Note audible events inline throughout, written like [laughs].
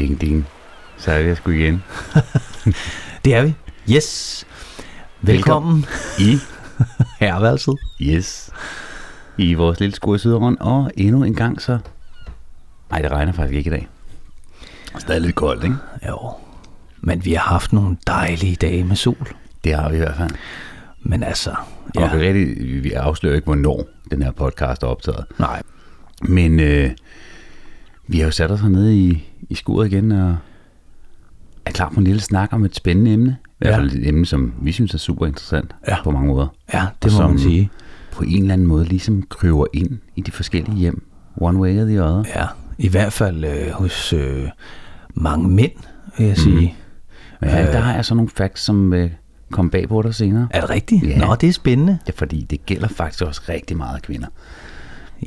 Ding, ding. Så er vi sgu igen. [laughs] Det er vi. Yes. Velkommen, I, [laughs] herreværelset. yes, i vores lille skur i Sydrund. Og endnu en gang så... Nej, det regner faktisk ikke i dag. Stadig lidt koldt, ikke? Jo. Men vi har haft nogle dejlige dage med sol. Det har vi i hvert fald. Men altså, Ja. Og det er rigtig, vi afslører ikke, hvornår den her podcast er optaget. Nej, Men øh, vi har jo sat os hernede i, i skuret igen og er klar på en lille snak om et spændende emne. I hvert Ja. fald et emne, som vi synes er super interessant Ja. på mange måder. ja, det må man sige. på en eller anden måde ligesom kryver ind i de forskellige hjem. One way or the other. Ja, i hvert fald øh, hos øh, mange mænd, vil jeg sige. Men øh, der har jeg så nogle facts, som øh, kom bag på dig senere. Er det rigtigt? Ja. Nå, det er spændende. Ja, fordi det gælder faktisk også rigtig meget kvinder.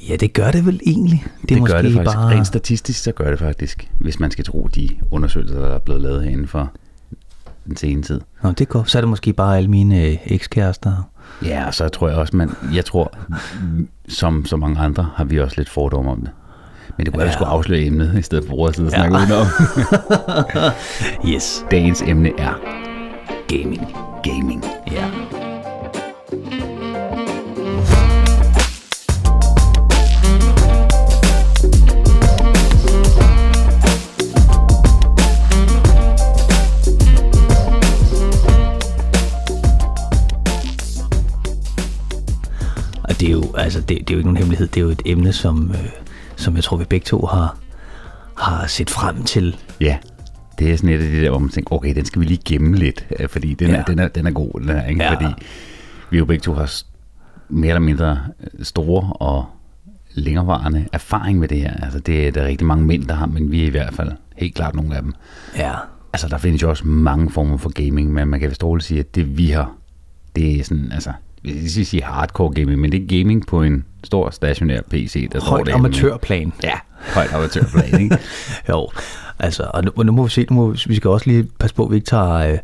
Ja, det gør det vel egentlig. Det, Det, måske gør det faktisk. bare... Rent statistisk, så gør det faktisk. Hvis man skal tro de undersøgelser, der er blevet lavet herinde for den senere tid. Nå, det går. Så er det måske bare alle mine øh, ekskærester. Ja, og så tror jeg også, man, jeg tror, som så mange andre, har vi også lidt fordomme om det. Men det kunne være, at vi Ja. skulle afsløre emnet, i stedet for at sidde og Ja. snakke udenom. [laughs] Yes. Dagens emne er Gaming. gaming. Ja. Og det er jo, altså, det, det er jo ikke nogen hemmelighed. Det er jo et emne, som, øh, som jeg tror, vi begge to har, har set frem til. Ja, det er sådan et af de der, hvor man tænker, okay, den skal vi lige gemme lidt, øh, fordi den, ja. Er, den, er, den er god, den her, ikke? Ja. fordi vi jo begge to har mere eller mindre øh, store og længerevarende erfaring med det her. Altså, det er der rigtig mange mænd, der har, men vi er i hvert fald helt klart nogle af dem. Ja, Altså, der findes jo også mange former for gaming, men man kan vist roligt sige, at det vi har, det er sådan, altså, jeg vil ikke sige hardcore gaming, men det er gaming på en stor stationær PC, der står højt derinde. amatørplan. Ja, højt amatørplan, ikke? [laughs] Jo, altså, og nu, nu må vi se, nu må, vi vi skal også lige passe på, at vi ikke tager, øh,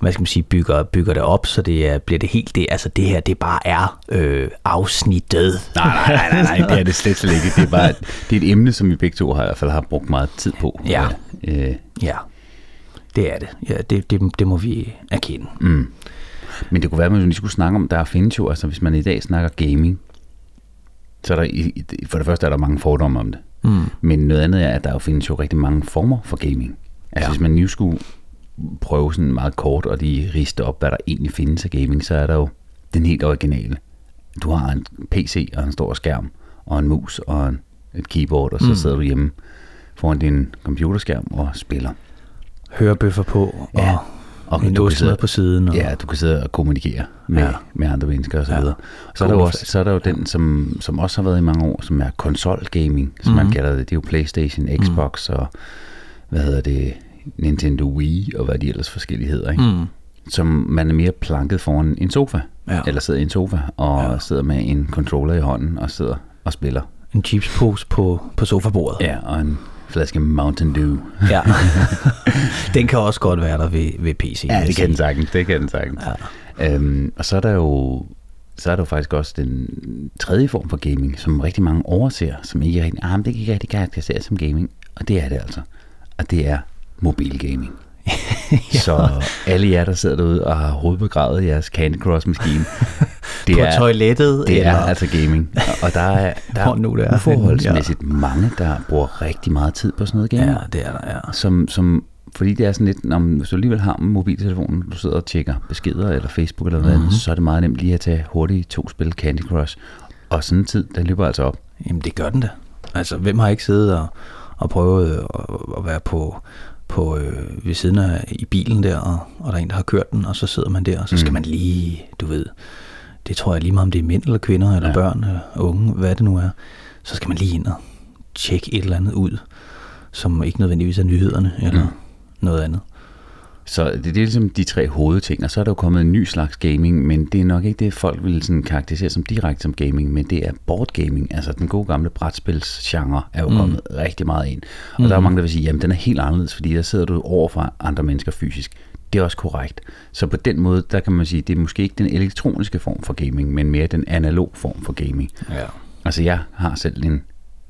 hvad skal man sige, bygger, bygger det op, så det er, bliver det helt det, altså det her, det bare er øh, afsnittet. Nej, nej, nej, nej, det er det slet, slet ikke. Det er bare det er et emne, som vi begge to har, i hvert fald har brugt meget tid på. Ja. Øh, Ja, det er det. Ja, det, det, det må vi erkende. mm. Men det kunne være, at man lige skulle snakke om, der findes jo, altså hvis man i dag snakker gaming, så er der, for det første er der mange fordomme om det. Mm. Men noget andet er, at der jo findes jo rigtig mange former for gaming. Altså Ja. hvis man nu skulle prøve sådan meget kort og lige riste op, hvad der egentlig findes af gaming, så er der jo den helt originale. Du har en PC og en stor skærm og en mus og en, et keyboard, og så mm. sidder du hjemme foran din computerskærm og spiller. Hørebøffer på, og, Ja, og en du kan sidde- på siden. Og, Ja, du kan sidde og kommunikere med, ja. Med andre mennesker og så Ja. Så er, der jo også, så er der jo den, som, som også har været i mange år, som er konsolgaming, som mm-hmm. man kalder det. Det er jo Playstation, Xbox mm. og hvad hedder det, Nintendo Wii og hvad de ellers forskellige hedder. Ikke? Mm. Som man er mere planket foran en sofa, Ja. eller sidder i en sofa og ja. sidder med en controller i hånden og sidder og spiller. En chipspose på, på sofabordet. Ja, og en flaske Mountain Dew. [laughs] ja. den kan også godt være der ved, ved PC. Ja, det kan den sagtens. Det kan den sagtens. Ja. Øhm, og så er der jo så er der jo faktisk også den tredje form for gaming, som rigtig mange overser, som ikke er rigtig, ah, det kan ikke rigtig karakteriseres som gaming. Og det er det altså. Og det er mobilgaming. [laughs] ja. Så alle jer, der sidder derude og har hovedbegravet jeres Candy Crush-maskine, [laughs] det På er, toilettet, det eller... er altså gaming. Og der er, der Hvor nu det er er uforholdsmæssigt mange, der bruger rigtig meget tid på sådan noget gaming Ja, det er der, ja. som, som, fordi det er sådan lidt, når man, hvis du alligevel har mobiltelefonen, du sidder og tjekker beskeder eller Facebook eller noget Mhm. andet, så er det meget nemt lige at tage hurtigt to spil Candy Crush. Og sådan en tid, den løber altså op. Jamen, det gør den da. Altså, hvem har ikke siddet og, og prøvet at, at være på, på øh, ved siden af i bilen der, og, og der er en, der har kørt den, og så sidder man der, og så skal Mm. man lige, du ved, det tror jeg lige meget om det er mænd eller kvinder, eller Ja. børn, eller unge, hvad det nu er, så skal man lige ind og tjekke et eller andet ud, som ikke nødvendigvis er nyhederne, eller Mm. noget andet. Så det, det er ligesom de tre hovedting, og så er der jo kommet en ny slags gaming, men det er nok ikke det, folk vil sådan karakterisere som direkte som gaming, men det er board gaming, altså den gode gamle brætspilsgenre er jo mm. kommet rigtig meget ind. Og mm. der er jo mange, der vil sige, jamen den er helt anderledes, fordi der sidder du over for andre mennesker fysisk. Det er også korrekt. Så på den måde, der kan man sige, det er måske ikke den elektroniske form for gaming, men mere den analog form for gaming. Ja. Altså jeg har selv en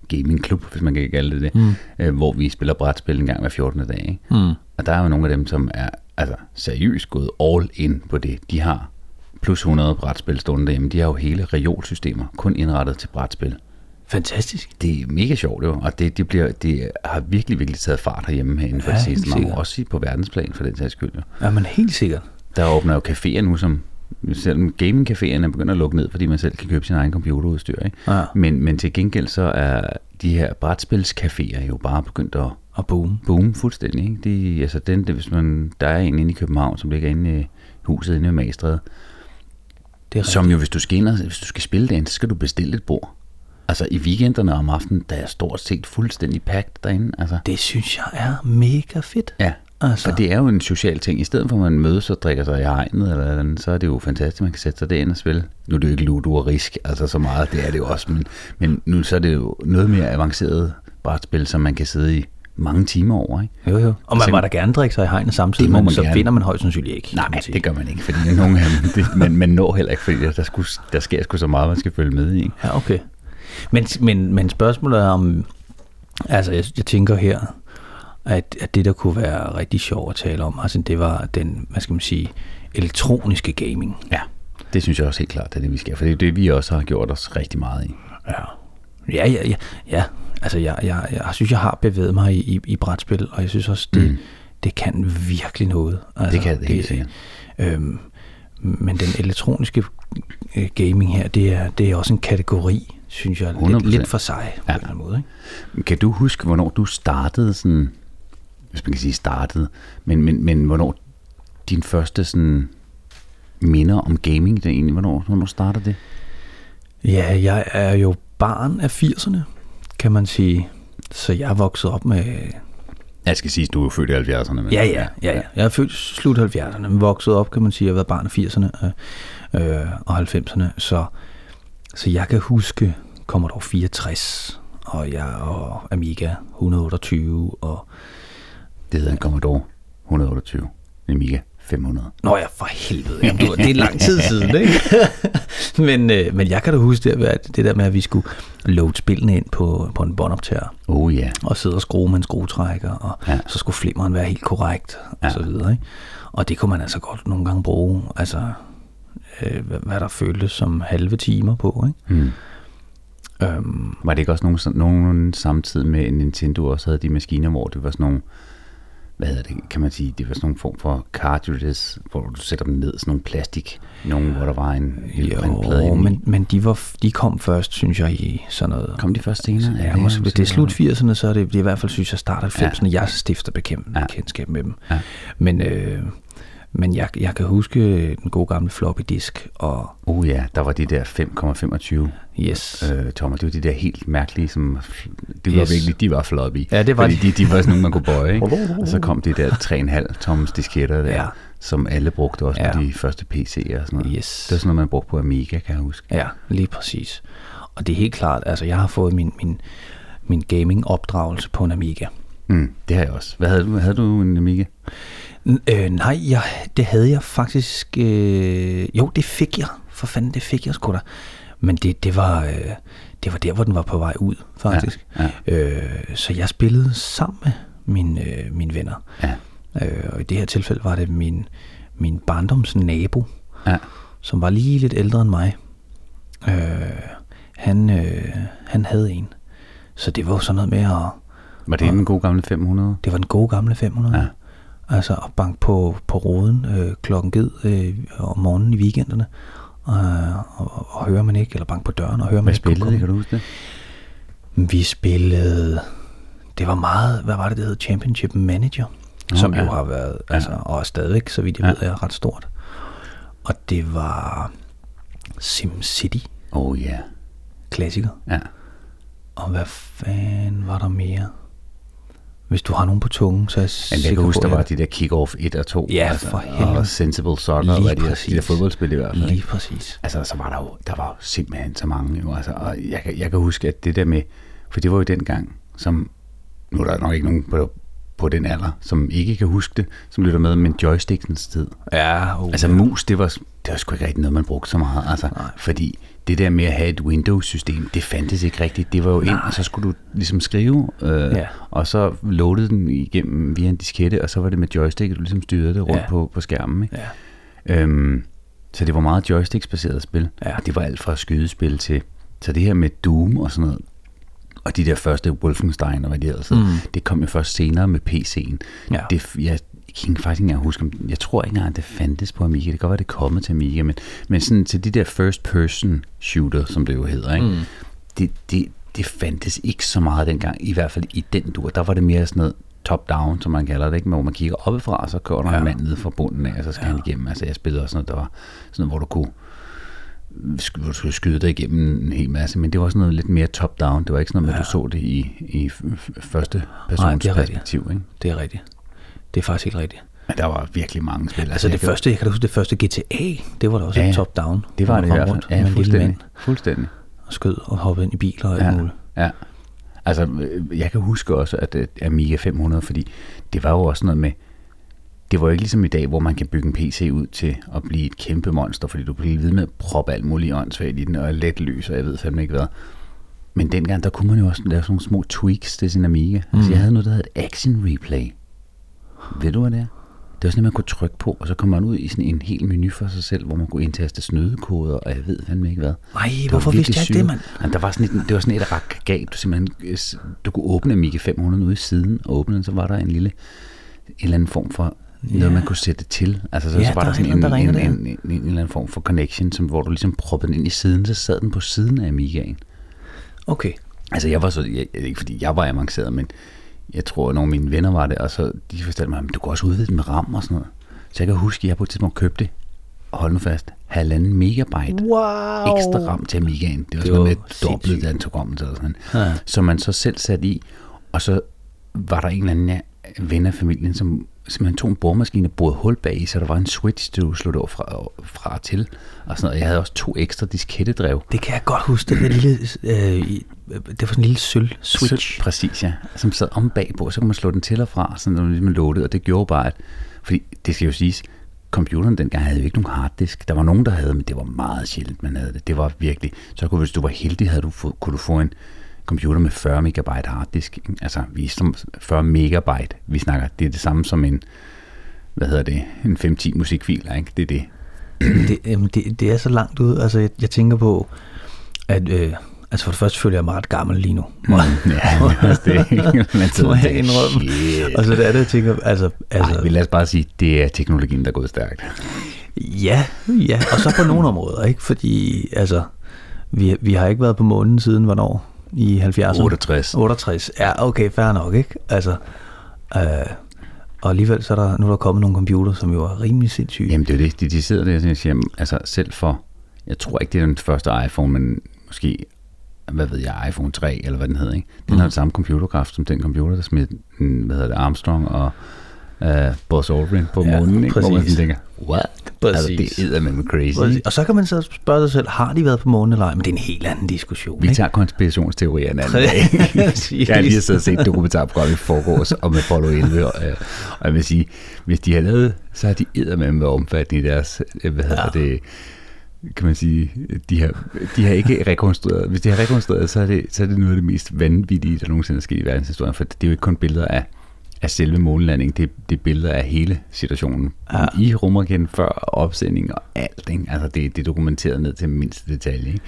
gamingklub, hvis man kan kalde det det, mm. øh, hvor vi spiller brætspil en gang hver 14. dag. Ikke? Mm. Og der er jo nogle af dem, som er altså, seriøst gået all in på det. De har plus 100 brætspil stående derhjemme. De har jo hele reolsystemer, kun indrettet til brætspil. Fantastisk. Det er mega sjovt jo, og det, det, bliver, det har virkelig, virkelig taget fart herhjemme herinde for Ja, de seneste mange år. Også på verdensplan for den sags skyld. Jo. Ja, men helt sikkert. Der åbner jo caféer nu, som selvom gamingcaféerne begynder at lukke ned, fordi man selv kan købe sin egen computerudstyr. Ikke? Ja. Men, men til gengæld så er de her brætspilscaféer jo bare begyndt at Og boom. boome fuldstændig. Ikke? De, altså den, det, hvis man, der er en inde i København, som ligger inde i huset inde ved Magstræde, Det er som jo, hvis du skal ind og, hvis du skal spille den, så skal du bestille et bord. Altså i weekenderne om aftenen, der er stort set fuldstændig packed derinde. Altså. Det synes jeg er mega fedt. Ja, Altså. for det er jo en social ting. I stedet for at man mødes og drikker sig i hegnet, eller, eller andet, så er det jo fantastisk, man kan sætte sig derind og spille. Nu er det jo ikke Ludo og Risk, altså så meget, det er det jo også, men, men nu så er det jo noget mere avanceret brætspil, som man kan sidde i mange timer over. Ikke? Jo, jo. Og man Så- må da gerne drikke sig i hegnet samtidig, Det må men så gerne. vinder man højst sandsynligt ikke. Nej, det gør man ikke, fordi nogle af dem, det, man, man når heller ikke, fordi der, skulle, der sker sgu så meget, man skal følge med i. Ikke? Ja, okay. Men, men, men spørgsmålet er om, altså jeg, jeg tænker her, at, at det der kunne være rigtig sjovt at tale om, altså det var den, hvad skal man sige, elektroniske gaming. Ja, det synes jeg også helt klart, det er det, vi skal. For det er det, vi også har gjort os rigtig meget i. Ja. Ja, ja, ja. ja. Altså jeg, jeg, jeg synes, jeg har bevæget mig i, i, i brætspil, og jeg synes også, det, mm. det kan virkelig noget. Altså, Det kan det helt sikkert. Øhm, men den elektroniske øh, gaming her, det er, det er også en kategori, synes jeg, lidt, 100%. lidt for sig på Ja. en eller anden måde. Ikke? Kan du huske, hvornår du startede sådan, hvis man kan sige startede, men, men, men hvornår din første sådan minder om gaming, det egentlig, hvornår, hvornår startede det? Ja, jeg er jo barn af 80'erne, kan man sige. Så jeg er vokset op med... Jeg skal sige, du er født i 70'erne. Men, Ja, ja, ja, ja. Jeg er født slut 70'erne, men vokset op, kan man sige. Jeg har været barn af 80'erne øh, øh, og 90'erne. Så, så jeg kan huske Commodore 64, og jeg og Amiga 128, og... Det hedder en Commodore 128, en Amiga 500. Nå ja, for helvede. Jamen, du, det er lang tid [laughs] siden, ikke? [laughs] men, øh, men jeg kan da huske det, at det der med, at vi skulle load spillene ind på, på en båndoptager. Oh ja, og sidde og skrue med en skruetrækker, og ja. Så skulle flimmeren være helt korrekt, og Ja. så videre. Ikke? Og det kunne man altså godt nogle gange bruge, altså, øh, hvad, der føltes som halve timer på. Ikke? Hmm. Øhm, Var det ikke også nogen, nogen samtidig med Nintendo også havde de maskiner, hvor det var sådan nogle, hvad hedder det, kan man sige, det var sådan nogle form for cartridges, hvor du sætter dem ned, sådan nogle plastik, nogle, hvor der var en lille printplade men, men de, var, de kom først, synes jeg, i sådan noget... Kom de først senere? Ja, det måske, hvis det er slut 80'erne, så er det, det er i hvert fald, synes jeg, start 90'erne, ja. jeg stifter bekendt, ja. Ja. kendskab med dem. Ja. Men, øh, men jeg, jeg kan huske den gode gamle floppy disk, og Oh ja, der var de der 5,25 yes, øh, tommer. Det var de der helt mærkelige, som de var Yes. virkelig, de var floppy. Ja, det var Fordi de. de. de var sådan nogle, man kunne bøje, ikke? [laughs] Og så kom de der 3,5 toms disketter der, ja. som alle brugte også Ja. på de første PC'er og sådan noget. Yes. Det var sådan noget, man brugte på Amiga, kan jeg huske. Ja, lige præcis. Og det er helt klart, altså jeg har fået min, min, min gaming-opdragelse på en Amiga. Mm, det har jeg også. Hvad havde du? Havde du en Amiga? Øh, nej, jeg, det havde jeg faktisk... Øh, jo, det fik jeg. For fanden, det fik jeg sgu da. Men det, det, var, øh, det var der, hvor den var på vej ud, faktisk. Ja, Øh, så jeg spillede sammen med mine, øh, mine venner. Ja. Øh, og i det her tilfælde var det min, min barndoms nabo, Ja. som var lige lidt ældre end mig. Øh, han, øh, han havde en. Så det var jo sådan noget med at... Var det den gode gamle 500? Det var den gode gamle 500. Ja. Altså at banke på, på roden øh, klokken ged øh, om morgenen i weekenderne. Øh, og, og hører man ikke, eller banke på døren og hører man Hvad ikke. kunne spillede. Kan du huske det? Vi spillede... Det var meget... Hvad var det, det hed? Championship Manager. Nå, som jo ja. har været... Altså, og er stadigvæk, så vidt jeg Ja. ved, er ret stort. Og det var SimCity. Oh ja. Klassiker. Ja. Og hvad fanden var der mere? Hvis du har nogen på tungen, så er jeg Men jeg kan huske, der var de der kick-off 1 og 2. Ja, for helvede. Og Sensible Soccer, Lige og de, der, de der fodboldspil i hvert fald. Lige præcis. Altså, så var der jo, der var jo simpelthen så mange. Jo, altså, og jeg, kan- jeg kan huske, at det der med, for det var jo den gang, som, nu er der nok ikke nogen på, på den alder, som ikke kan huske det, som lytter med, men joysticksens tid. Ja, uh, Altså mus, det var det var sgu ikke rigtig noget, man brugte så meget. Altså, fordi det der med at have et Windows-system, det fandtes ikke rigtigt. Det var jo ind, og så skulle du ligesom skrive, øh, Ja. og så loadede den igennem via en diskette, og så var det med joystick, at du ligesom styrede det rundt Ja. på, på skærmen. Ikke? Ja. Øhm, så det var meget joystick-baseret spil. Ja. Og det var alt fra skydespil til... Så det her med Doom og sådan noget, og de der første Wolfenstein og hvad de ellers Mm. det kom jo først senere med PC'en. Ja. Det, jeg kan faktisk ikke engang huske, om, jeg tror ikke engang, det fandtes på Amiga. Det kan godt være, det er kommet til Amiga, men, men sådan til de der first person shooter, som det jo hedder, ikke? Mm. Det, det, det fandtes ikke så meget dengang, i hvert fald i den dur. Der var det mere sådan noget top-down, som man kalder det, ikke? Men hvor man kigger oppefra, og så kører der ja. Ja. en mand nede fra bunden af, og så skal ja. han igennem. Altså, jeg spillede også noget, der var sådan noget, hvor du kunne hvor du skulle skyde dig igennem en hel masse, men det var sådan noget lidt mere top-down. Det var ikke sådan noget, med, at du så det i, i første persons er rigtigt. perspektiv. Ikke? Det er rigtigt. Det er faktisk helt rigtigt. Men der var virkelig mange spil. Altså det jeg kan- første, jeg kan huske, det første GTA, det var da også Ja, top-down. Det var det i hvert fald. Ja, fuldstændig. mand fuldstændig. og skød og hoppede ind i biler og alt Ja, muligt. ja. Altså, øh, jeg kan huske også, at øh, Amiga 500, fordi det var jo også noget med, det var jo ikke ligesom i dag, hvor man kan bygge en PC ud til at blive et kæmpe monster, fordi du bliver ved med at proppe alt muligt åndssvagt i den, og let løs, og jeg ved fandme ikke hvad. Men dengang, der kunne man jo også lave sådan nogle små tweaks til sin Amiga. Mm. Altså, jeg havde noget, der hed et Action Replay. Ved du, hvad det er? Det var sådan, at man kunne trykke på, og så kom man ud i sådan en hel menu for sig selv, hvor man kunne indtaste snødekoder, og jeg ved fandme ikke hvad. Nej, hvorfor vidste jeg syret. det, mand? Jamen, der var sådan et, det var sådan et aggregat, du simpelthen, du kunne åbne Amiga 500 ude i siden, og åbne den, så var der en lille, en eller anden form for noget, man kunne sætte til. Altså, så, Ja, så var der der, er sådan en en, en, der en, ringer en, en, en, eller anden form for connection, som, hvor du ligesom proppede den ind i siden, så sad den på siden af Amigaen. Okay. Altså, jeg var så, jeg, ikke fordi jeg var avanceret, men jeg tror, at nogle af mine venner var det, og så de fortalte mig, at du kan også udvide den med RAM og sådan noget. Så jeg kan huske, at jeg på et tidspunkt købte, og hold nu fast, halvanden megabyte Wow. ekstra RAM til Amigaen. Det var Det sådan noget var med dobbelt sindssygt. antokommen eller sådan. Ja. Som man så selv satte i, og så var der en eller anden ja, ven af familien, som simpelthen tog en boremaskine og borede hul bag i, så der var en switch, du slog det over fra, fra til. Og sådan noget. Jeg havde også to ekstra diskettedrev. Det kan jeg godt huske, det der lille, øh, i- det var sådan en lille sølv switch. Så, præcis, ja. Som sad om bagpå, så kunne man slå den til og fra, sådan noget ligesom loaded, og det gjorde bare, at, fordi det skal jo siges, computeren dengang havde jo ikke nogen harddisk. Der var nogen, der havde, men det var meget sjældent, man havde det. Det var virkelig, så kunne, hvis du var heldig, havde du få, kunne du få en computer med 40 megabyte harddisk. ikke? Altså, vi er som 40 megabyte, vi snakker, det er det samme som en, hvad hedder det, en 5-10 musikfil, ikke? Det er det. [clears throat] det, jamen, det, det er så langt ud. Altså, jeg, jeg tænker på, at... Øh, altså, for det første føler jeg mig ret gammel lige nu. Mm, ja, [laughs] det er også det. Man [laughs] Må jeg indrømme. shit. Og så det andet, jeg tænker, altså... Altså, altså Ej, lad os bare sige, det er teknologien, der er gået stærkt. Ja, ja, og så på nogle områder, ikke? Fordi, altså, vi, vi har ikke været på månen siden hvornår? I 70'erne? 68. 68, ja, okay, fair nok, ikke? Altså, øh, og alligevel så er der, nu er der kommet nogle computer, som jo er rimelig sindssyge. Jamen det er det, de, de sidder der og siger, altså selv for, jeg tror ikke det er den første iPhone, men måske, hvad ved jeg, iPhone 3, eller hvad den hedder, ikke? Den mm. har den samme computerkraft som den computer, der smed, hvad hedder det, Armstrong og uh, Buzz Aldrin på Ja, månen, ikke? Hvor man præcis. tænker, what? Altså, Præcis. det er med crazy. Og- ikke? Og så kan man så spørge sig selv, har de været på månen eller ej? Men det er en helt anden diskussion, Vi ikke? tager konspirationsteorier en anden dag. Præcis. Jeg har lige siddet og set et dokumentarprogram i forgårs om Apollo 11, og, øh, og jeg vil sige, hvis de har lavet, så har de eddermame været omfattende i deres, øh, hvad hedder Ja. det, kan man sige, de har, de har ikke rekonstrueret, hvis de har rekonstrueret, så er, det, så er det noget af det mest vanvittige, der nogensinde er sket i verdenshistorien, for det er jo ikke kun billeder af, af selve månelandingen, det, det billeder af hele situationen Ja. i rumraketten før opsending og alt, ikke? altså det, det er dokumenteret ned til mindste detalje, ikke?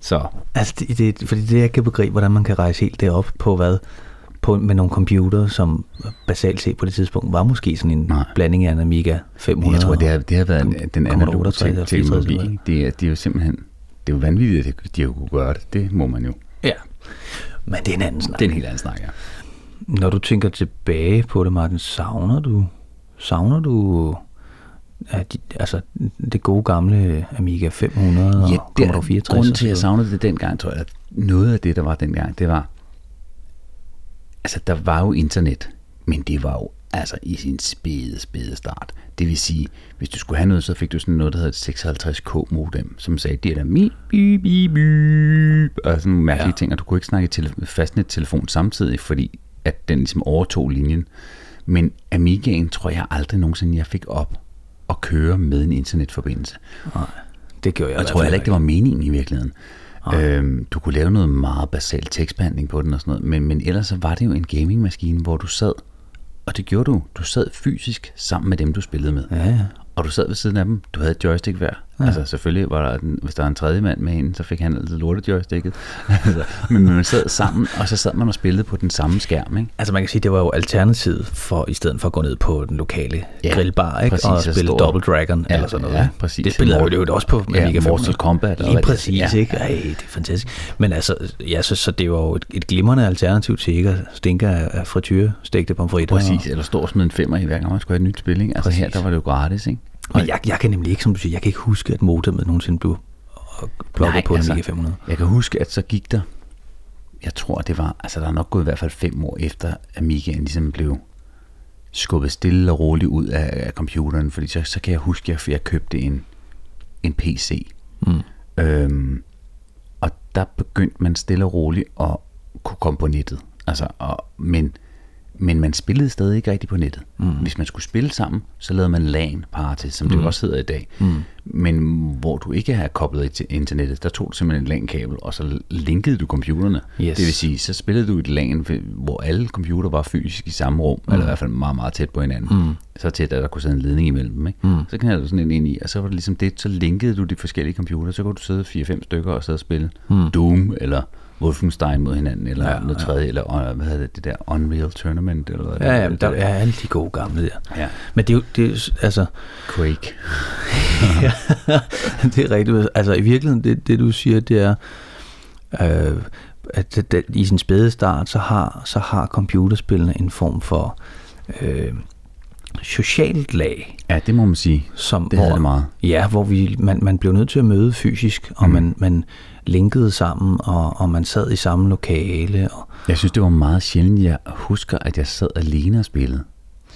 så Altså, det, det, fordi det jeg kan begribe, hvordan man kan rejse helt derop på hvad? På, med nogle computer, som basalt set på det tidspunkt var måske sådan en Nej. Blanding af en Amiga 500. Jeg tror, det har, det har været en, den analoge 63 og te- teknologi. 64, ikke? Det er, det er jo simpelthen det er jo vanvittigt, at de har kunne gøre det. Det må man jo. Ja. Men det er en anden snak. Det er en helt anden snak, ja. Når du tænker tilbage på det, Martin, savner du, savner du de, altså, det gode gamle Amiga 500 og Ja, Commodore 64? grunden og til, at jeg savnede det dengang, tror jeg, at noget af det, der var dengang, det var, altså der var jo internet, men det var jo altså i sin spæde, spæde start. Det vil sige, hvis du skulle have noget, så fik du sådan noget, der hedder et 56k modem, som sagde, det er der mi, bi, bi, bi, og sådan nogle mærkelige ja. Ting, og du kunne ikke snakke i tele- fastnet-telefon samtidig, fordi at den ligesom overtog linjen. Men Amigaen tror jeg aldrig nogensinde, jeg fik op. at køre med en internetforbindelse. Nej, det gjorde jeg. Og jeg tror heller ikke, det var meningen i virkeligheden. Øhm, du kunne lave noget meget basalt tekstbehandling på den og sådan noget, men, men ellers så var det jo en gamingmaskine, hvor du sad, og det gjorde du, du sad fysisk sammen med dem, du spillede med. Ja, ja. Og du sad ved siden af dem, du havde et joystick hver. Ja. Altså selvfølgelig var der, hvis der var en tredje mand med en, så fik han altid lortet joysticket. [laughs] altså, men man sad sammen, og så sad man og spillede på den samme skærm, ikke? Altså man kan sige, det var jo alternativet for, i stedet for at gå ned på den lokale Ja, grillbar, ikke? præcis, og og spille stå- Double Dragon Ja, eller sådan noget. ja, præcis. Det spillede jeg jo også på med Ja, Amiga Mortal 500. Kombat, Lige det præcis, Ja. ikke? Ej, det er fantastisk. Men altså, ja, så, så det var jo et, et glimrende alternativ til ikke at stinke af, af frityrestegte pomfritter. Præcis, eller stå og smide en femmer i hver gang man skulle have et nyt spil, ikke? Altså her, Præcis. der var det jo gratis, ikke? Men jeg, jeg kan nemlig ikke, som du siger, jeg kan ikke huske, at modemet nogensinde blev øh, plukket på en altså, Amiga 500. Jeg kan huske, at så gik der, jeg tror det var, altså der er nok gået i hvert fald fem år efter Amigaen ligesom blev skubbet stille og roligt ud af, af computeren, fordi så, så kan jeg huske, at jeg købte en, en PC. Mm. Øhm, og der begyndte man stille og roligt at kunne komme på nettet. Altså, og, men, men man spillede stadig ikke rigtigt på nettet. Mm. Hvis man skulle spille sammen, så lavede man LAN party, som det jo også hedder i dag. Mm. Men hvor du ikke har koblet til internettet, der tog du simpelthen et LAN-kabel, og så linkede du computerne. Yes. Det vil sige, så spillede du et LAN, hvor alle computer var fysisk i samme rum, mm. eller i hvert fald meget, meget tæt på hinanden. Mm. Så tæt, at der kunne sidde en ledning imellem dem. Ikke? Mm. Så knaldede du sådan en ind i, og så var det ligesom det, så linkede du de forskellige computere, så kunne du sidde 4-5 stykker og sidde og spille mm. Doom, eller Wolfenstein mod hinanden, eller ja, noget ja. tredje, eller øh, hvad hedder det, det der Unreal Tournament, eller hvad Ja, det, ja, det der der. er alle de gode gamle der. Ja. Men det er jo, det er, altså, Quake. [laughs] ja, det er rigtigt. Altså i virkeligheden, det, det du siger, det er, øh, at det, det, i sin spæde start, så har, så har computerspillene en form for øh, socialt lag, Ja, det må man sige. som, Det havde det meget. Ja, hvor vi, man, man blev nødt til at møde fysisk, og mm. man, man linkede sammen, og, og man sad i samme lokale. Og, Jeg synes, det var meget sjældent, jeg husker, at jeg sad alene og spillede.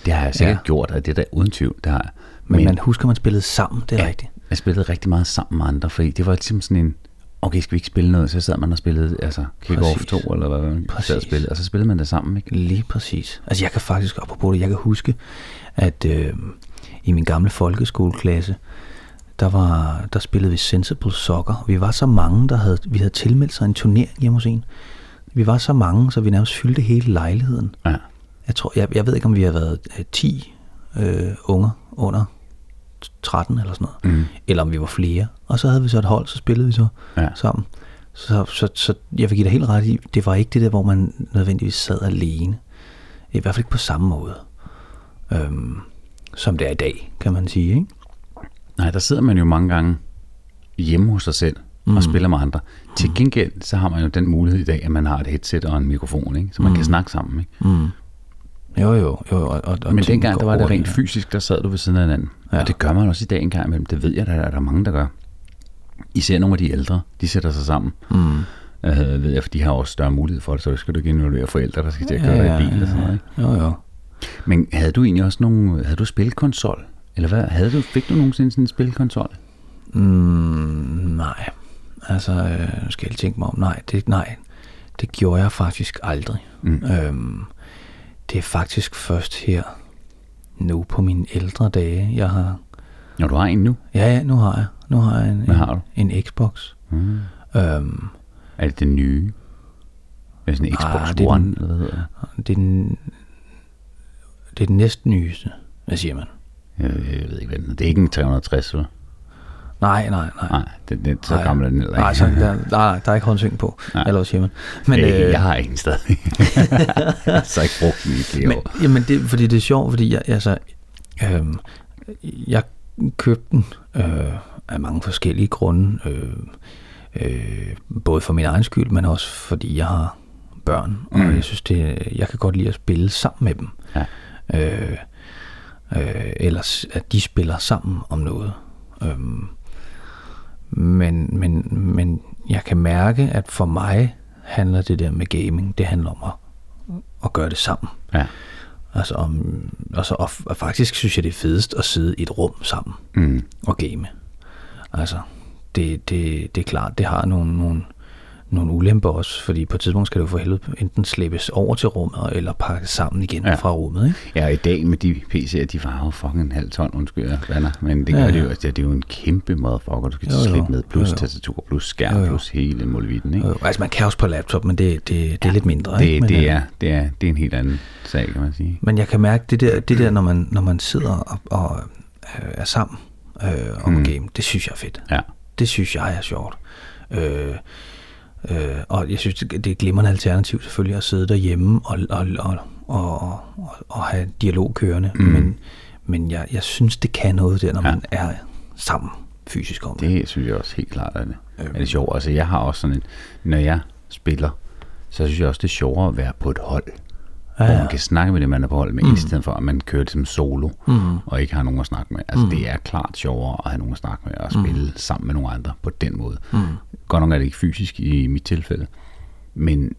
Det har jeg sikkert Ja. gjort, og det er da uden tvivl, det har jeg. men, men man husker, man spillede sammen, det er ja. rigtigt. Jeg spillede rigtig meget sammen med andre, fordi det var ligesom sådan en, okay, skal vi ikke spille noget? Så sad man og spillede, altså Kick-Off Præcis. 2, eller hvad man Præcis. sad og spillede, og så spillede man det sammen, ikke? Lige præcis. Altså jeg kan faktisk, apropos det, jeg kan huske, at øh, i min gamle folkeskoleklasse, der, var, der spillede vi Sensible Soccer. Vi var så mange, der havde, vi havde tilmeldt sig en turnering hjemme hos en. Vi var så mange, så vi nærmest fyldte hele lejligheden. Ja. Jeg, tror, jeg, jeg ved ikke, om vi har været øh, 10 øh, unger under 13 eller sådan noget. Mm. Eller om vi var flere. Og så havde vi så et hold, så spillede vi så Ja. sammen. Så, så, så jeg vil give dig helt ret i, det var ikke det der, hvor man nødvendigvis sad alene. I hvert fald ikke på samme måde. Øhm, som det er i dag, kan man sige. Ikke? Nej, der sidder man jo mange gange hjemme hos sig selv mm. og spiller med andre. Til gengæld, så har man jo den mulighed i dag, at man har et headset og en mikrofon, ikke? så man mm. kan snakke sammen. Ikke? Mm. Jo, jo. jo og, og, og Men dengang, der var det rent ja. fysisk, der sad du ved siden af hinanden. Ja. Ja. Og det gør man også i dag en gang imellem. Det ved jeg, der er der er mange, der gør. Især nogle af de ældre, de sætter sig sammen. Mm. Øh, ved jeg, for de har også større mulighed for det, så skal du ikke involvere forældre, der skal til at køre ja, i bil og sådan noget. Ikke? Jo, jo. Men havde du egentlig også nogle, havde du spilkonsol? Eller hvad? Havde du, fik du nogensinde sådan en spilkonsol? Mm, nej. Altså, øh, skal jeg lige tænke mig om. Nej, det, nej, det gjorde jeg faktisk aldrig. Mm. Øhm, det er faktisk først her, nu på mine ældre dage, jeg har... Når du har en nu? Ja, ja, nu har jeg. Nu har jeg en, Hvad har du? en, en Xbox. Mm. Øhm, Er det den nye? Er det sådan en Xbox Ah, det One, den- eller hvad det, er den, det er den næsten nyeste. Hvad siger man? Jeg, ved ikke, hvad. Det er ikke en 360, eller? Nej, nej, nej. Nej, det, det, så Nej. gammel er den heller ikke. Nej, så, der, nej, nej, der er ikke håndsving på. Nej. Eller hvad siger man? Men, øh, øh, jeg har en stadig. [laughs] jeg har så ikke brugt den i flere Men, år. jamen, det, fordi det er sjovt, fordi jeg, altså, øhm, jeg købte den øh, af mange forskellige grunde. Øh, øh, både for min egen skyld, men også fordi jeg har børn. Mm. Og jeg synes, det, jeg kan godt lide at spille sammen med dem. Ja. Øh, øh, ellers at de spiller sammen om noget. Øhm, men, men, men jeg kan mærke, at for mig handler det der med gaming, det handler om at, at gøre det sammen. Ja. Altså om, altså, og, og faktisk synes jeg, det er fedest at sidde i et rum sammen Mm. og game. Altså, det, det, det er klart, det har nogle, nogle, nogle ulemper også, fordi på et tidspunkt skal du for helvede enten slæbes over til rummet, eller pakkes sammen igen ja. fra rummet. Ikke? Ja, i dag med de PC'er, de var jo fucking en halv ton, undskyld, venner, men det gør ja, ja. det jo, altså, det er jo en kæmpe motherfucker, du skal jo, slippe med, plus jo, jo. tastatur, plus skærm, jo, jo. plus hele målviden, ikke? Jo, jo. Altså man kan også på laptop, men det, det, det er ja, lidt mindre, det, ikke? Men, det, øh, er, det, er, det er en helt anden sag, kan man sige. Men jeg kan mærke, det der, det der når, man, når man sidder og, og øh, er sammen øh, om mm. game, det synes jeg er fedt. Ja. Det synes jeg er sjovt. Øh, øh, og jeg synes, det er et glimrende alternativ selvfølgelig at sidde derhjemme og, og, og, og, og, og have dialog kørende. Mm. Men, men jeg, jeg synes, det kan noget der, når ja. man er sammen fysisk om det. Det synes jeg også helt klart er det. Øh. Er det sjovt. Altså jeg har også sådan en, når jeg spiller, så synes jeg også, det er sjovere at være på et hold ja, ja. hvor man kan snakke med det, man er på hold med, mm. i stedet for, at man kører som solo, mm. og ikke har nogen at snakke med. Altså, mm. det er klart sjovere at have nogen at snakke med, og spille mm. sammen med nogle andre på den måde. Mm. Godt nok er det ikke fysisk i mit tilfælde, men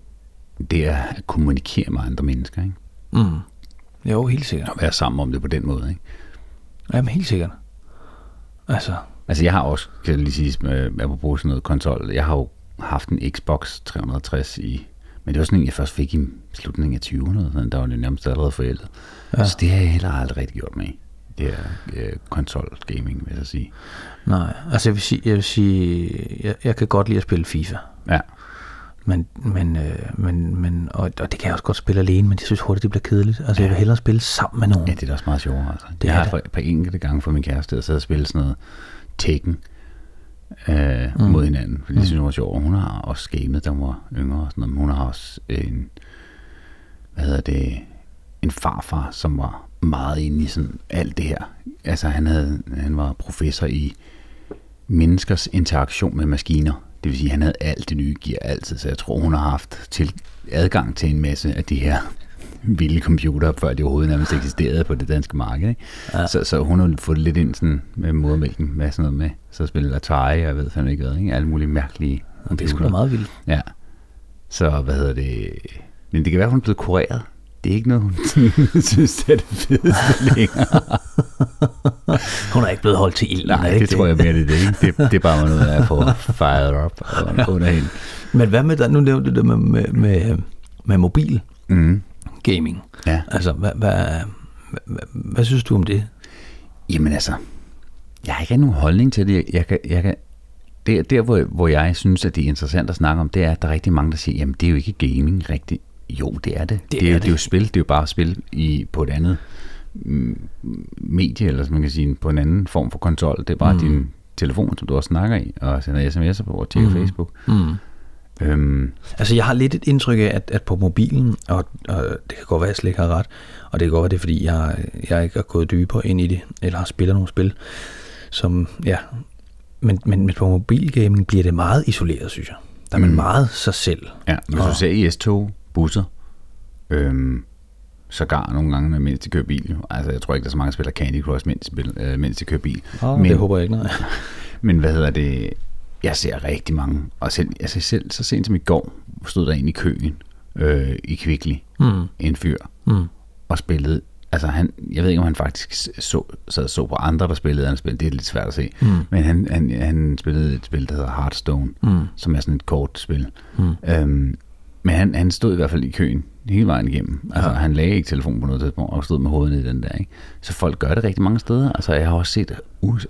det er at kommunikere med andre mennesker, ikke? Mm. Jo, helt sikkert. Og være sammen om det på den måde, ikke? Jamen, helt sikkert. Altså... Altså, jeg har også, kan jeg lige sige, med, at bruge sådan noget konsol, jeg har jo haft en Xbox 360 i men det var sådan en, jeg først fik i slutningen af 20'erne, der var det nærmest allerede forældet. Ja. Så det har jeg heller aldrig rigtig gjort med. Det er øh, konsol gaming, vil jeg sige. Nej, altså jeg vil sige, jeg, vil sige jeg, jeg kan godt lide at spille FIFA. Ja. Men, men, øh, men, men og, og, det kan jeg også godt spille alene, men jeg synes hurtigt, det bliver kedeligt. Altså ja. jeg vil hellere spille sammen med nogen. Ja, det er da også meget sjovere. Altså. Det jeg har et par enkelte gange for min kæreste at sidde og spille sådan noget Tekken øh, mm. mod hinanden, fordi mm. det synes jeg var sjovt. Hun har også gamet, da hun var yngre og sådan noget, men hun har også en, hvad hedder det, en farfar, som var meget inde i sådan alt det her. Altså han, havde, han var professor i menneskers interaktion med maskiner. Det vil sige, at han havde alt det nye gear altid, så jeg tror, hun har haft til adgang til en masse af de her vilde computer, før de overhovedet nærmest eksisterede på det danske marked. Ikke? Ja. Så, så hun har fået lidt ind sådan med modermælken, med sådan noget med, så spiller Atari, og jeg ved fandme ikke hvad, ikke? alle mulige mærkelige computer. Det er sgu da meget vildt. Ja. Så hvad hedder det? Men det kan være, at hun er blevet kureret. Det er ikke noget, hun [laughs] synes det er det fedeste længere. [laughs] hun er ikke blevet holdt til ild. Nej, det, det tror jeg mere, det er det. Ikke? Det, det er bare noget, jeg får fired up under hende. Men hvad med, der, nu nævnte du det med, med, med, med mobil. Mm gaming. Ja. Altså, hvad, hvad, hvad, hvad synes du om det? Jamen altså, jeg har ikke nogen holdning til det. Jeg kan, jeg kan, der, der hvor, hvor jeg synes, at det er interessant at snakke om, det er, at der er rigtig mange, der siger, jamen det er jo ikke gaming rigtigt. Jo, det er det. Det, det, er, er, det. det er jo spil. Det er jo bare spil i, på et andet mm, medie, eller som man kan sige, på en anden form for konsol. Det er bare mm. din telefon, som du også snakker i, og sender sms'er på, og tjekker mm. Facebook. Mm. Øhm. Altså jeg har lidt et indtryk af, at, at på mobilen, og, og det kan godt være, at jeg slet ikke har ret, og det kan godt være, det er, fordi jeg, jeg ikke har gået dybere ind i det, eller har spillet nogle spil, som, ja, men, men, men på mobilgaming bliver det meget isoleret, synes jeg. Der er man mm. meget sig selv. Ja, hvis og, du ser IS-tog, busser, øhm, sågar nogle gange, mens de kører bil. Altså, jeg tror ikke, der er så mange, der spiller Candy Crush, mens, øh, mens de kører bil. Oh, men, det håber jeg ikke, nej. [laughs] men hvad hedder det? Jeg ser rigtig mange, og selv, altså selv så sent som i går, stod der en i køen øh, i Kvickly, mm. en fyr, mm. og spillede, altså han, jeg ved ikke, om han faktisk så, så, så på andre, der spillede, han spillede, det er lidt svært at se, mm. men han, han, han spillede et spil, der hedder Hearthstone, mm. som er sådan et kort spil. Mm. Øhm, men han, han stod i hvert fald i køen hele vejen igennem. Altså, ja. han lagde ikke telefon på noget tidspunkt og stod med hovedet i den der. Ikke? Så folk gør det rigtig mange steder. Altså, jeg har også set,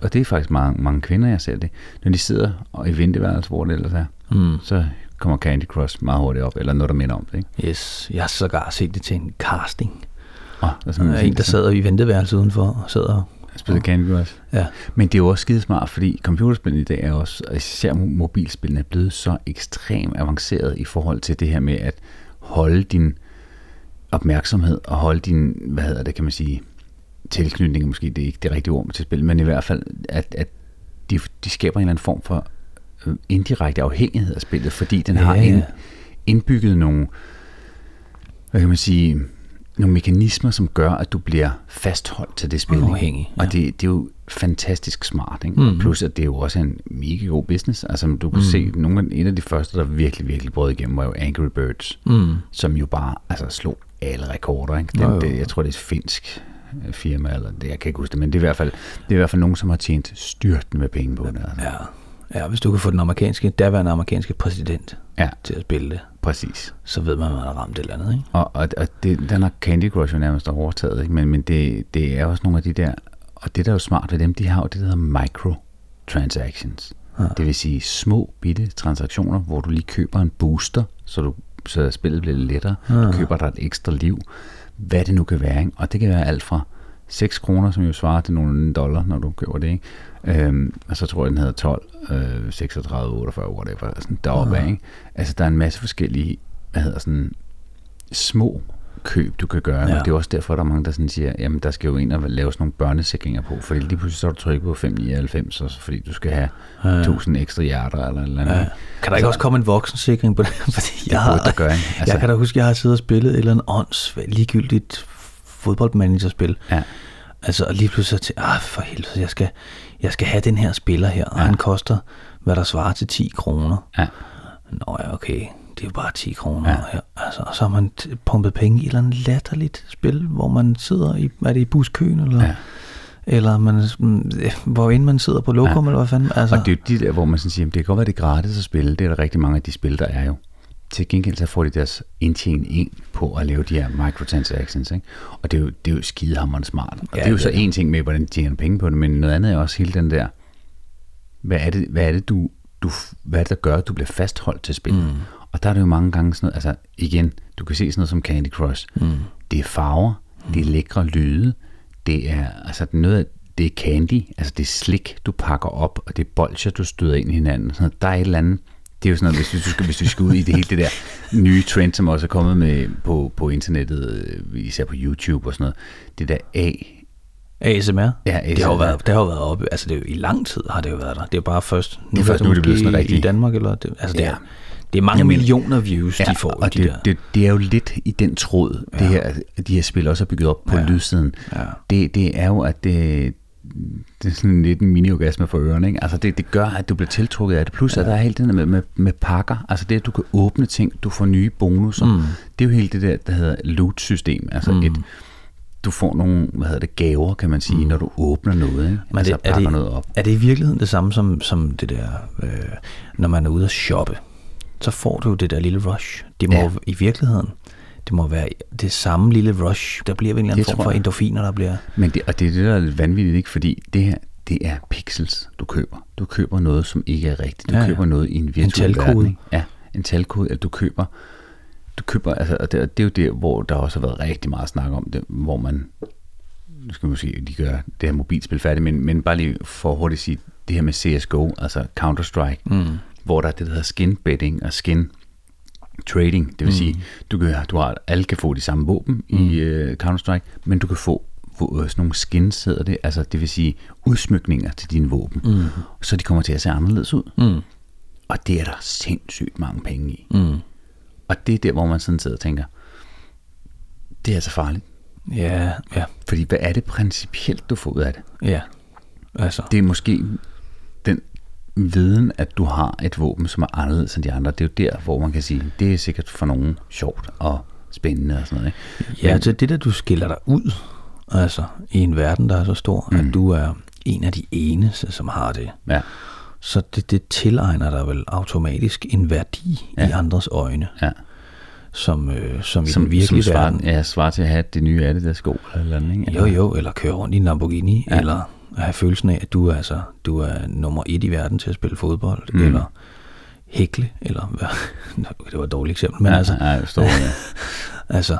og det er faktisk mange, mange kvinder, jeg ser det, når de sidder og i venteværelse, hvor det ellers er, mm. så kommer Candy Crush meget hurtigt op, eller noget, der minder om det. Ikke? Yes, jeg har sågar set det til en casting. Oh, der er sådan, en, der sad i venteværelse udenfor og sad og spiller Candy Crush. Ja. Men det er jo også skidesmart, fordi computerspil i dag er også, især mobilspillene, er blevet så ekstremt avanceret i forhold til det her med at holde din opmærksomhed og holde din, hvad hedder det, kan man sige, tilknytning, måske det er ikke det rigtige ord til spil, men i hvert fald, at, at de, de skaber en eller anden form for øh, indirekte afhængighed af spillet, fordi den ja, har ja. indbygget nogle, hvad kan man sige, nogle mekanismer, som gør, at du bliver fastholdt til det spil. Afhængig, ja. Og det, det er jo fantastisk smart. Ikke? Mm. Plus, at det er jo også en mega god business. Altså, du kan mm. se, nogle af, en af de første, der virkelig, virkelig brød igennem, var jo Angry Birds, mm. som jo bare altså, slog alle rekorder. Ikke? Den, jo. Det, jeg tror, det er et finsk øh, firma, eller det, jeg kan ikke huske det, men det er i hvert fald, det er i hvert fald nogen, som har tjent styrtende med penge på det. Altså. Ja. Ja, hvis du kan få den amerikanske, derværende amerikanske præsident Ja. til at spille det, Præcis. så ved man, at man har ramt et eller andet, ikke? Og, og, og det, den har Candy Crush jo nærmest overtaget, ikke? men, men det, det er også nogle af de der, og det der er jo smart ved dem, de har jo det, der hedder microtransactions. Ja. Det vil sige små bitte transaktioner, hvor du lige køber en booster, så, du, så spillet bliver lidt lettere. Ja. Du køber dig et ekstra liv, hvad det nu kan være. Ikke? Og det kan være alt fra 6 kroner, som jo svarer til nogle dollar, når du køber det. Ikke? Øhm, og så tror jeg, den hedder 12, øh, 36, 48, whatever, sådan deroppe ja. ikke? Altså, der er en masse forskellige, hvad hedder sådan, små køb, du kan gøre. Ja. Og det er også derfor, der er mange, der sådan siger, jamen der skal jo ind og lave sådan nogle børnesikringer på, fordi lige pludselig så er du trykket på 599, og så fordi du skal have ja. 1000 ekstra hjerter eller eller andet. Ja. Kan der ikke også komme en voksensikring på det? [laughs] Fordi jeg, burde der gøre, ikke? altså, jeg kan da huske, jeg har siddet og spillet et eller andet åndssvagt ligegyldigt fodboldmanagerspil. Ja. Altså, og lige pludselig så til, ah, for helvede, jeg skal, jeg skal have den her spiller her, og ja. han koster, hvad der svarer til 10 kroner. Ja. Nå ja, okay, det er jo bare 10 kroner. Ja. Ja. Altså, og så har man t- pumpet penge i et eller andet latterligt spil, hvor man sidder i, er det i buskøen, eller, Ja. eller man, mm, hvor end man sidder på lokum, ja. eller hvad fanden. Altså, Og det er jo de der, hvor man sådan siger, jamen, det kan godt være, det er gratis at spille. Det er der rigtig mange af de spil, der er jo. Til gengæld så får de deres indtjening ind på at lave de her microtransactions. Ikke? Og det er jo, det er jo skidehammerende smart. Og ja, det er jo det så en ting med, hvordan de tjener penge på det, men noget andet er også hele den der, hvad er det, hvad er det du, du, hvad er det, der gør, at du bliver fastholdt til spil? Mm. Og der er det jo mange gange sådan noget, altså igen, du kan se sådan noget som Candy Crush. Mm. Det er farver, mm. det er lækre lyde, det er, altså noget af, det er candy, altså det er slik, du pakker op, og det er bolcher, du støder ind i hinanden. Sådan noget. Der er et eller andet, det er jo sådan noget, hvis du skal, hvis du skal ud i det hele det der nye trend, som også er kommet med på, på internettet, øh, især på YouTube og sådan noget, det der A, ASMR? Ja, Det har jo ASMR. været, det har jo været oppe, altså det er jo, i lang tid har det jo været der. Det er bare først, Det er først nu, det er blevet sådan måske rigtig- i Danmark, eller det, altså det, Ja. er, det er mange Jamen, millioner views, de får, og de det, der. det, det er jo lidt i den tråd, ja. det her, de her spil også er bygget op på ja. Ja. lydsiden. Ja. Det, det er jo, at det, det er sådan lidt en mini-orgasme for ørerne. Ikke? Altså det, det gør, at du bliver tiltrukket af det. Plus, ja. at der er helt det der med, med, med pakker. Altså det, at du kan åbne ting, du får nye bonusser. Mm. Det er jo helt det der, der hedder loot-system. Altså mm. et, du får nogle, hvad hedder det, gaver, kan man sige, mm. når du åbner noget. Ikke? Men altså det, er, pakker det, noget op. er det i virkeligheden det samme som, som det der, øh, når man er ude at shoppe, så får du jo det der lille rush. Det må Ja. i virkeligheden, det må være det samme lille rush. Der bliver en eller anden Det form for endorfiner, der bliver... Men det, og det er det, der er lidt vanvittigt, ikke? fordi det her, det er pixels, du køber. Du køber noget, som ikke er rigtigt. Du Ja, ja, køber noget i en virtuel talkode. verden. Ja, en talkode, eller du køber, du køber, altså, og det, og det er jo der, hvor der også har været rigtig meget snak om det, hvor man, nu skal vi måske lige gøre det her mobilspil færdigt, men, men bare lige for hurtigt at sige, det her med CSGO, altså Counter-Strike, mm. Hvor der er det, der hedder skin betting og skin trading. Det vil mm. sige, du kan, du har, alle kan få de samme våben mm. i uh, Counter-Strike, men du kan få øh, sådan nogle skins, hedder det, altså det vil sige udsmykninger til dine våben, mm. så de kommer til at se anderledes ud. Mm. Og det er der sindssygt mange penge i. Mm. Og det er der, hvor man sådan sidder og tænker, det er altså farligt. Ja, ja, Fordi hvad er det principielt, du får ud af det? ja. Altså, Det er måske den viden, at du har et våben, som er anderledes end de andre. Det er jo der, hvor man kan sige, det er sikkert for nogen sjovt og spændende og sådan noget. Ikke? Ja, altså det der, du skiller dig ud, altså i en verden, der er så stor, mm. at du er en af de eneste, som har det. Ja, Så det, det tilegner dig vel automatisk en værdi ja. i andres øjne, ja. som, øh, som i Som, den virkelige som verden. svarer, ja, svarer til at have det nye Adidas sko eller et eller andet. Ikke? Jo, jo, eller køre rundt i en Lamborghini, ja. eller at have følelsen af, at du er, altså, du er nummer et i verden til at spille fodbold, mm. eller hækle, eller hvad? [laughs] det var et dårligt eksempel, men Ja, altså, ja, jeg forstår, ja. [laughs] Altså,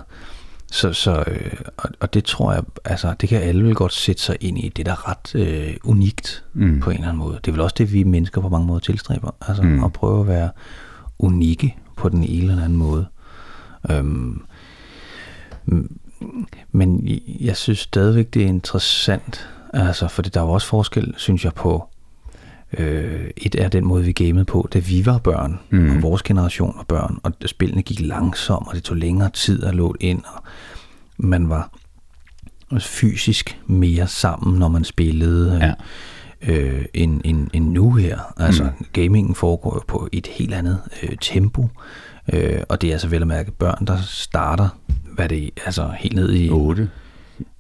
så, så øh, og, og det tror jeg, altså, det kan alle vel godt sætte sig ind i. Det er da ret øh, unikt mm. på en eller anden måde. Det er vel også det, vi mennesker på mange måder tilstræber. Altså, mm. at prøve at være unikke på den ene eller anden måde. Øhm, men jeg synes stadigvæk, det er interessant, altså, for der er jo også forskel, synes jeg, på Øh, et er den måde, vi gamede på, da vi var børn, mm. og vores generation var børn, og spillene gik langsomt, og det tog længere tid at låne ind, og man var fysisk mere sammen, når man spillede, Ja. øh, end, end, end nu her. Altså, mm. gamingen foregår jo på et helt andet øh, tempo, øh, og det er altså vel at mærke børn, der starter, hvad det er, altså helt ned i... 8.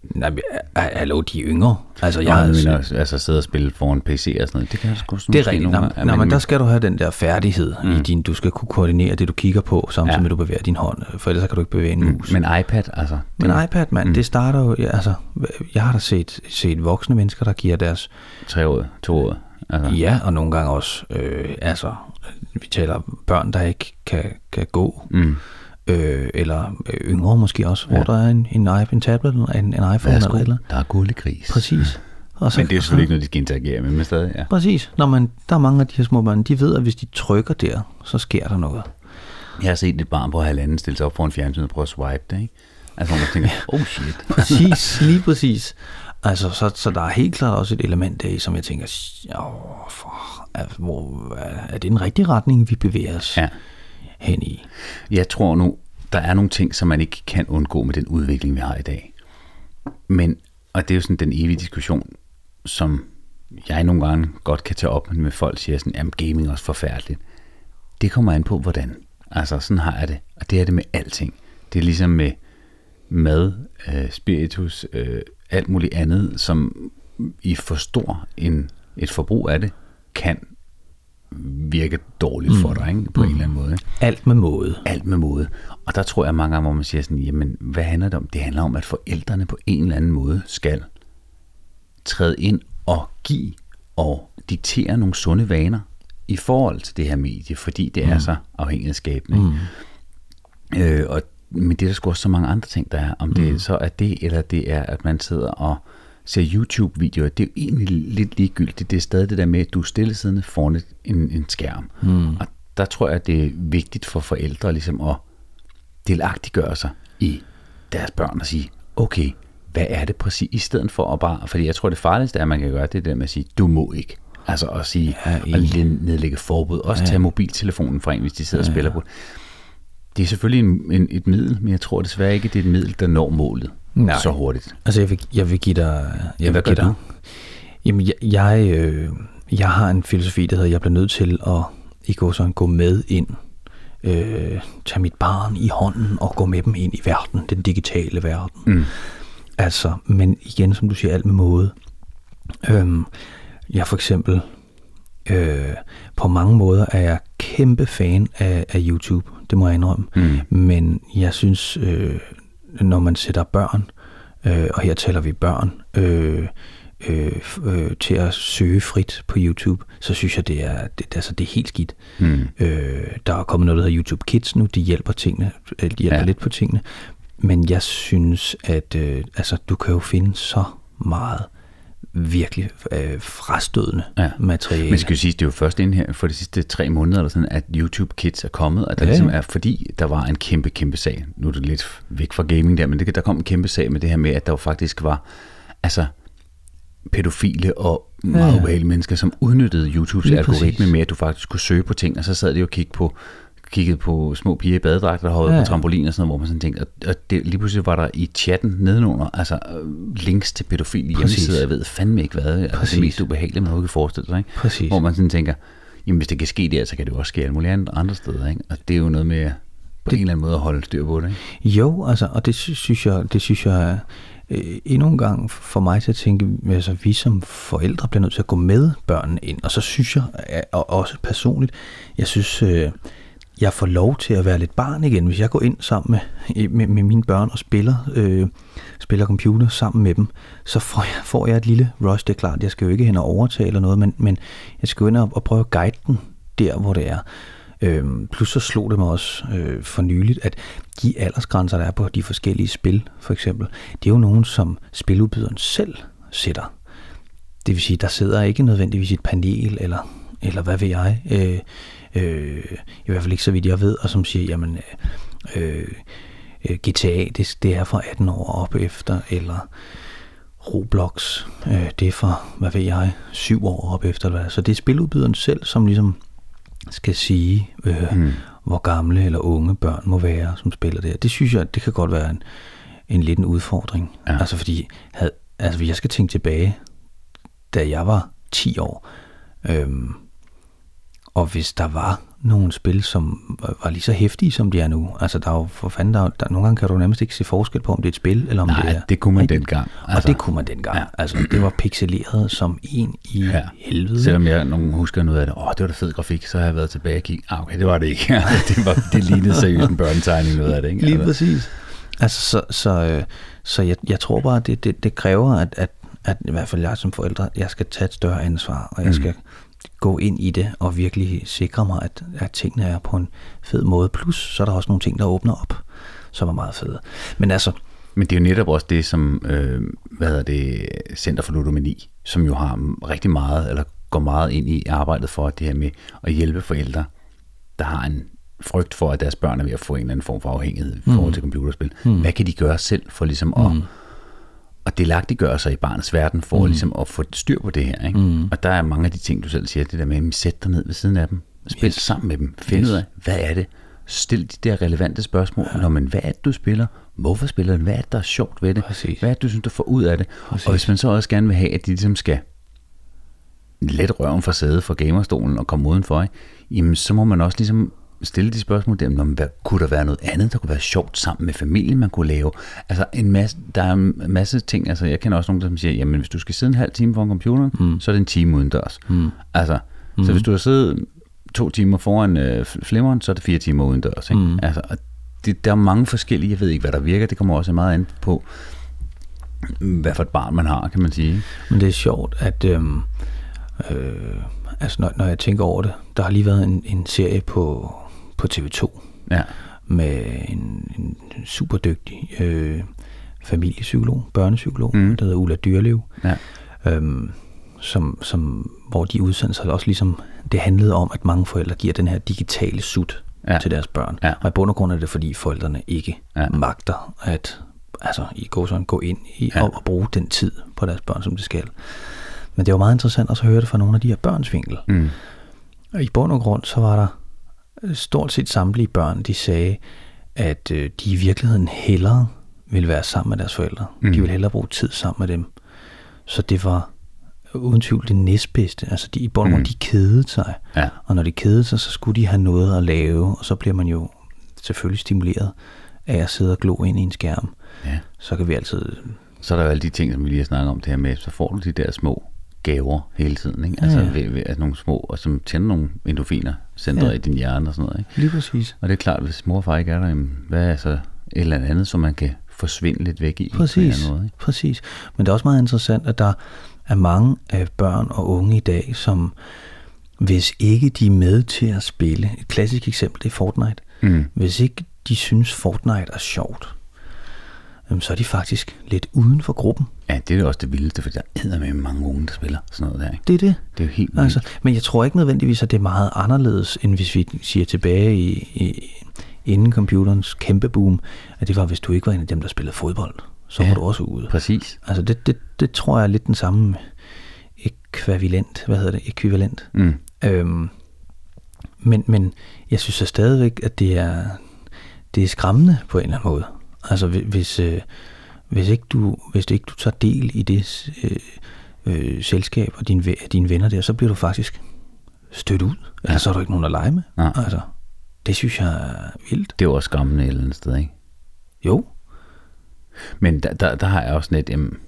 Nej, men, øh, hallo, de er yngre. Altså, jeg Jeg har, har mener, altså sidde og spille foran PC og sådan noget. Det kan jeg sgu det er rigtigt. Nej, nej, men der skal du have den der færdighed mm. i din, du skal kunne koordinere det, du kigger på, samtidig Ja. med, at du bevæger din hånd, for ellers kan du ikke bevæge en mus. Men iPad, altså. Men iPad, mand, mm. det starter jo, ja, altså, jeg har da set, set voksne mennesker, der giver deres, Tre år, to år. Altså. ja, og nogle gange også, øh, altså, vi taler børn, der ikke kan, kan gå, Mm. Øh, eller øh, yngre måske også, ja. hvor der er en, en, en tablet, eller en, en iPhone Værsgo, eller eller der er gullegris. Præcis. [laughs] Og så, Men det er jo selvfølgelig ikke noget, de skal interagere med, men stadig, ja. Præcis. Når man, der er mange af de her små børn, de ved, at hvis de trykker der, så sker der noget. Jeg har set et barn på halvanden stille sig op foran fjernsynet og prøve at swipe det, ikke? Altså, hvor man tænker, oh shit. [laughs] Præcis, lige præcis. Altså, så, så der er helt klart også et element af, som jeg tænker, åh, for, er, hvor, er det en rigtig retning, vi bevæger os Ja. hen i? Jeg tror nu, der er nogle ting, som man ikke kan undgå med den udvikling, vi har i dag. Men, og det er jo sådan den evige diskussion, som jeg nogle gange godt kan tage op med folk, siger sådan, jamen gaming er også forfærdeligt. Det kommer an på, hvordan. Altså, sådan har jeg det. Og det er det med alting. Det er ligesom med mad, øh, spiritus, øh, alt muligt andet, som i for stor en, et forbrug af det, kan virke dårligt for dig, ikke? på en eller anden måde. Ikke? Alt med måde. alt med måde. Og der tror jeg mange gange, hvor man siger sådan, jamen, hvad handler det om? Det handler om, at forældrene på en eller anden måde skal træde ind og give og diktere nogle sunde vaner i forhold til det her medie, fordi det er så afhængighedsskabende. Mm. Øh, og, men det er der sgu også så mange andre ting, der er. Om det mm. så er det, eller det er, at man sidder og ser YouTube-videoer, det er jo egentlig lidt ligegyldigt. Det er stadig det der med, at du er stillesiddende foran en, en skærm. Mm. Og der tror jeg, at det er vigtigt for forældre ligesom at delagtiggøre sig i deres børn og sige, okay, hvad er det præcis, i stedet for at bare, fordi jeg tror det farligste er, at man kan gøre, det er det der med at sige, du må ikke. Altså at sige, Ja, led- nedlægge forbud, også ja. tage mobiltelefonen fra en, hvis de sidder ja. og spiller på. Det er selvfølgelig en, en, et middel, men jeg tror desværre ikke, det er et middel, der når målet Nej. så hurtigt. Altså, jeg vil, jeg vil give dig... Jeg hvad vil give gør dig. Jamen, jeg, jeg, øh, jeg har en filosofi, der hedder, jeg bliver nødt til at i går sådan gå med ind, øh, tage mit barn i hånden og gå med dem ind i verden, den digitale verden. Mm. Altså, men igen, som du siger, alt med måde. Øhm, jeg for eksempel, øh, på mange måder er jeg kæmpe fan af, af YouTube, det må jeg indrømme. Mm. Men jeg synes, øh, når man sætter børn, øh, og her taler vi børn, øh, øh, øh, til at søge frit på YouTube, så synes jeg, det er, det, altså, det er helt skidt. Mm. Øh, der er kommet noget, der hedder YouTube Kids nu, de hjælper, tingene, øh, de hjælper ja. Lidt på tingene, men jeg synes, at øh, altså, du kan jo finde så meget virkelig øh, frastødende ja. Materiale. Men skal jo sige, det er jo først inden her for de sidste tre måneder, eller sådan, at YouTube Kids er kommet, og der Ja, ligesom er, fordi der var en kæmpe, kæmpe sag. Nu er det lidt væk fra gaming der, men det, der kom en kæmpe sag med det her med, at der jo faktisk var, altså, pædofile og meget Ja, ubehagelige mennesker, som udnyttede YouTubes algoritme med, at du faktisk kunne søge på ting, og så sad de og kiggede på, kiggede på små piger i badedragter, der hoppede Ja, på trampolin og sådan noget, hvor man sådan tænkte, og, det, lige pludselig var der i chatten nedenunder, altså øh, links til pædofile hjemmesider, jeg ved fandme ikke hvad, altså det mest ubehagelige, man kan forestille sig, ikke? Præcis. Hvor man sådan tænker, jamen hvis det kan ske der, så kan det jo også ske alle mulige andre, steder, ikke? Og det er jo noget med på det, en eller anden måde at holde styr på det, ikke? Jo, altså, og det sy- synes jeg, det synes jeg øh, endnu en gang for mig til at tænke, altså vi som forældre bliver nødt til at gå med børnene ind, og så synes jeg, øh, og også personligt, jeg synes, øh, jeg får lov til at være lidt barn igen, hvis jeg går ind sammen med, med, med mine børn og spiller, øh, spiller computer sammen med dem, så får jeg, får jeg et lille rush, det er klart, jeg skal jo ikke hen og overtage eller noget, men, men jeg skal jo ind og, og prøve at guide den der, hvor det er. Øhm, plus så slog det mig også øh, for nyligt, at de aldersgrænser, der er på de forskellige spil, for eksempel, det er jo nogen, som spiludbyderen selv sætter. Det vil sige, der sidder ikke nødvendigvis et panel, eller, eller hvad ved jeg, øh, øh, i hvert fald ikke så vidt jeg ved, og som siger, jamen, øh, øh, GTA, det, det er fra 18 år op efter, eller Roblox, øh, det er fra, hvad ved jeg, 7 år op efter, eller hvad. Så det er spiludbyderen selv, som ligesom skal sige, øh, mm. hvor gamle eller unge børn må være, som spiller det her. Det synes jeg, det kan godt være en, en lidt en udfordring. Ja. Altså fordi, havde, altså hvis jeg skal tænke tilbage, da jeg var 10 år, øhm, og hvis der var nogle spil, som var lige så hæftige, som de er nu. Altså, der er jo for fanden, der, der, nogle gange kan du nærmest ikke se forskel på, om det er et spil, eller om Nej, det er... det kunne man rigtigt. dengang. Altså, og det kunne man dengang. Ja. Altså, det var pixeleret som en i ja. helvede. Selvom jeg nogen husker noget af det, åh, det var da fed grafik, så har jeg været tilbage og kigge. Ah, okay, det var det ikke. [laughs] det, var, det lignede seriøst en børnetegning noget af det, ikke? Lige Altså, præcis. Altså, så, så, øh, så jeg, jeg tror bare, det, det, det kræver, at, at, at i hvert fald jeg som forældre, jeg skal tage et større ansvar, og jeg Mm. skal gå ind i det og virkelig sikre mig, at, at tingene er på en fed måde. Plus, så er der også nogle ting, der åbner op, som er meget fede. Men altså, Men det er jo netop også det, som, øh, hvad hedder det, Center for Ludomani, som jo har rigtig meget, eller går meget ind i arbejdet for det her med at hjælpe forældre, der har en frygt for, at deres børn er ved at få en eller anden form for afhængighed i forhold til computerspil. Mm. Hvad kan de gøre selv for ligesom at, mm. At delagtiggøre sig i barnets verden, for mm. ligesom at få styr på det her. Ikke? Mm. Og der er mange af de ting, du selv siger, det der med, at sæt dig ned ved siden af dem, spil yes. sammen med dem, find yes. ud af, hvad er det, Stil de der relevante spørgsmål. Ja. Nå, men hvad er det, du spiller? Hvorfor spiller du? Hvad er det, der er sjovt ved det? Præcis. Hvad er det, du synes, du får ud af det? Præcis. Og hvis man så også gerne vil have, at de ligesom skal let røven fra sædet fra gamerstolen og komme udenfor, ikke? jamen så må man også ligesom stille de spørgsmål der, men hvad, kunne der være noget andet, der kunne være sjovt sammen med familien, man kunne lave? Altså en masse, der er en masse ting, altså jeg kender også nogen, der siger, jamen hvis du skal sidde en halv time foran computeren, mm. så er det en time udendørs. Mm. Altså, mm. så hvis du har siddet to timer foran øh, flimmeren, så er det fire timer udendørs. Ikke? Mm. Altså, og det, der er mange forskellige, jeg ved ikke, hvad der virker, det kommer også meget an på, hvad for et barn man har, kan man sige. Men det er sjovt, at øhm, øh, altså når, når jeg tænker over det, der har lige været en, en serie på, på TV2 Ja. med en, en super dygtig øh, familiepsykolog, børnepsykolog, Mm. der hedder Ulla Dyrlev, Ja. øhm, som, som, hvor de udsendelser også ligesom, det handlede om, at mange forældre giver den her digitale sut Ja. til deres børn. Ja. Og i bund og grund er det, fordi forældrene ikke Ja. magter at altså, i går sådan, gå ind i Ja. og, og bruge den tid på deres børn, som det skal. Men det var meget interessant også at høre det fra nogle af de her børns vinkel. Mm. Og i bund og grund, så var der stort set samtlige børn, de sagde, at øh, de i virkeligheden hellere ville være sammen med deres forældre. Mm. De ville hellere bruge tid sammen med dem. Så det var uden tvivl det næstbedste. Altså de, i bund Mm. de kedede sig. Ja. Og når de kedede sig, så skulle de have noget at lave, og så bliver man jo selvfølgelig stimuleret af at sidde og glo ind i en skærm. ja. Så kan vi altid... Så er der jo alle de ting, som vi lige har snakket om det her med, så får du de der små gaver hele tiden, ikke? Altså, Ja, ja. ved, ved, altså nogle små, og som tænder nogle endorfiner, centret ja. I din hjerne og sådan noget, ikke? Lige præcis. Og det er klart, hvis mor og far ikke er der, jamen, hvad er så et eller andet, som man kan forsvinde lidt væk i? Præcis, måde, ikke? præcis. Men det er også meget interessant, at der er mange af børn og unge i dag, som hvis ikke de er med til at spille, et klassisk eksempel, det er Fortnite. Mm. Hvis ikke de synes, Fortnite er sjovt, så er de faktisk lidt uden for gruppen. Ja, det er jo også det vildeste, for der er med mange unge, der spiller sådan noget der, ikke? Det er det. Det er jo helt Altså, vildt. men jeg tror ikke nødvendigvis, at det er meget anderledes, end hvis vi siger tilbage i, i inden computerens kæmpe boom, at det var, hvis du ikke var en af dem, der spillede fodbold, så Ja. var du også ude. Præcis. Altså det, det, det tror jeg er lidt den samme ekvivalent, hvad hedder det, ekvivalent. Mm. Øhm, men, men jeg synes så stadigvæk, at det er, det er skræmmende på en eller anden måde. Altså hvi- hvis, øh, hvis, ikke du, hvis ikke du tager del i det øh, øh, selskab og dine, dine venner der, så bliver du faktisk stødt ud. Ja. Eller så er du ikke nogen at lege med. Ja. Altså, det synes jeg er vildt. Det er jo også skræmmende et eller andet sted, ikke? Jo, Men der, der, der har jeg også lidt... Um,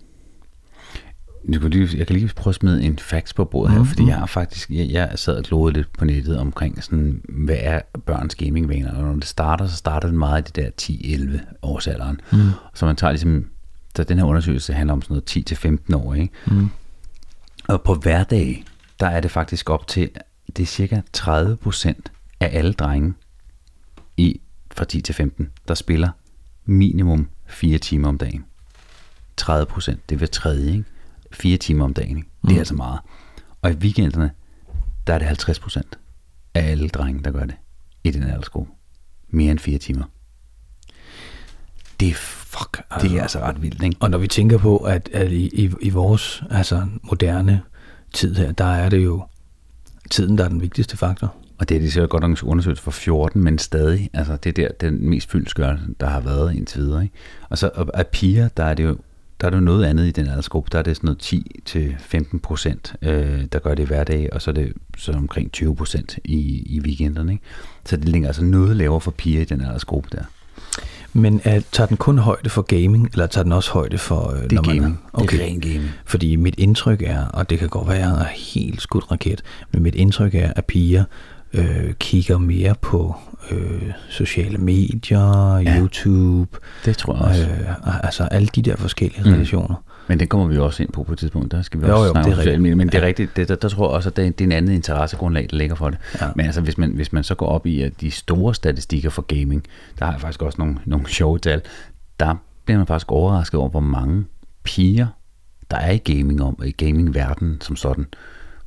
jeg, kan lige, prøve at smide en facts på bordet her, Mhm. fordi jeg har faktisk, jeg, jeg sad og glodede lidt på nettet omkring sådan, hvad er børns gamingvaner, og når det starter, så starter det meget i det der 10-11 års alderen. Mm. Så man tager ligesom, så den her undersøgelse handler om sådan noget 10-15 år, ikke? Mm. Og på hverdag, der er det faktisk op til, det er cirka 30 procent af alle drenge i fra 10 til 15, der spiller minimum 4 timer om dagen. 30 procent, det er hver tredje, ikke? 4 timer om dagen, ikke? det er altså meget. Og i weekenderne, der er det 50 procent af alle drenge, der gør det i den aldersgruppe. Mere end 4 timer. Det er, fuck, det er altså ret vildt, ikke? Og når vi tænker på, at, at i, i, i vores altså, moderne tid her, der er det jo tiden, der er den vigtigste faktor. Og det er det sikkert godt nok undersøgt for 14, men stadig, altså det er der den mest fyldskørende, der har været indtil videre. Ikke? Og så af piger, der er det jo, der er det jo noget andet i den aldersgruppe. Der er det sådan noget 10-15 procent, øh, der gør det hver dag, og så er det så omkring 20 procent i, i weekenderne. Ikke? Så det ligger altså noget lavere for piger i den aldersgruppe der. Men er, tager den kun højde for gaming, eller tager den også højde for... Øh, Det er når man gaming. Okay. Det er ren gaming. Fordi mit indtryk er, og det kan godt være, at jeg er helt skudt raket, men mit indtryk er, at piger øh, kigger mere på øh, sociale medier, ja. YouTube, Det tror jeg også. øh, altså alle de der forskellige mm. relationer. Men det kommer vi jo også ind på på et tidspunkt. Der skal vi Jo, også jo, snakke det om sociale medier. Men det er rigtigt, det, der, der tror jeg også, at det er, det er en anden interessegrundlag, der ligger for det. Ja. Men altså, hvis man, hvis man så går op i at de store statistikker for gaming, der har jeg faktisk også nogle, nogle [laughs] sjove tal, der bliver man faktisk overrasket over, hvor mange piger, der er i gaming om, i gamingverdenen som sådan,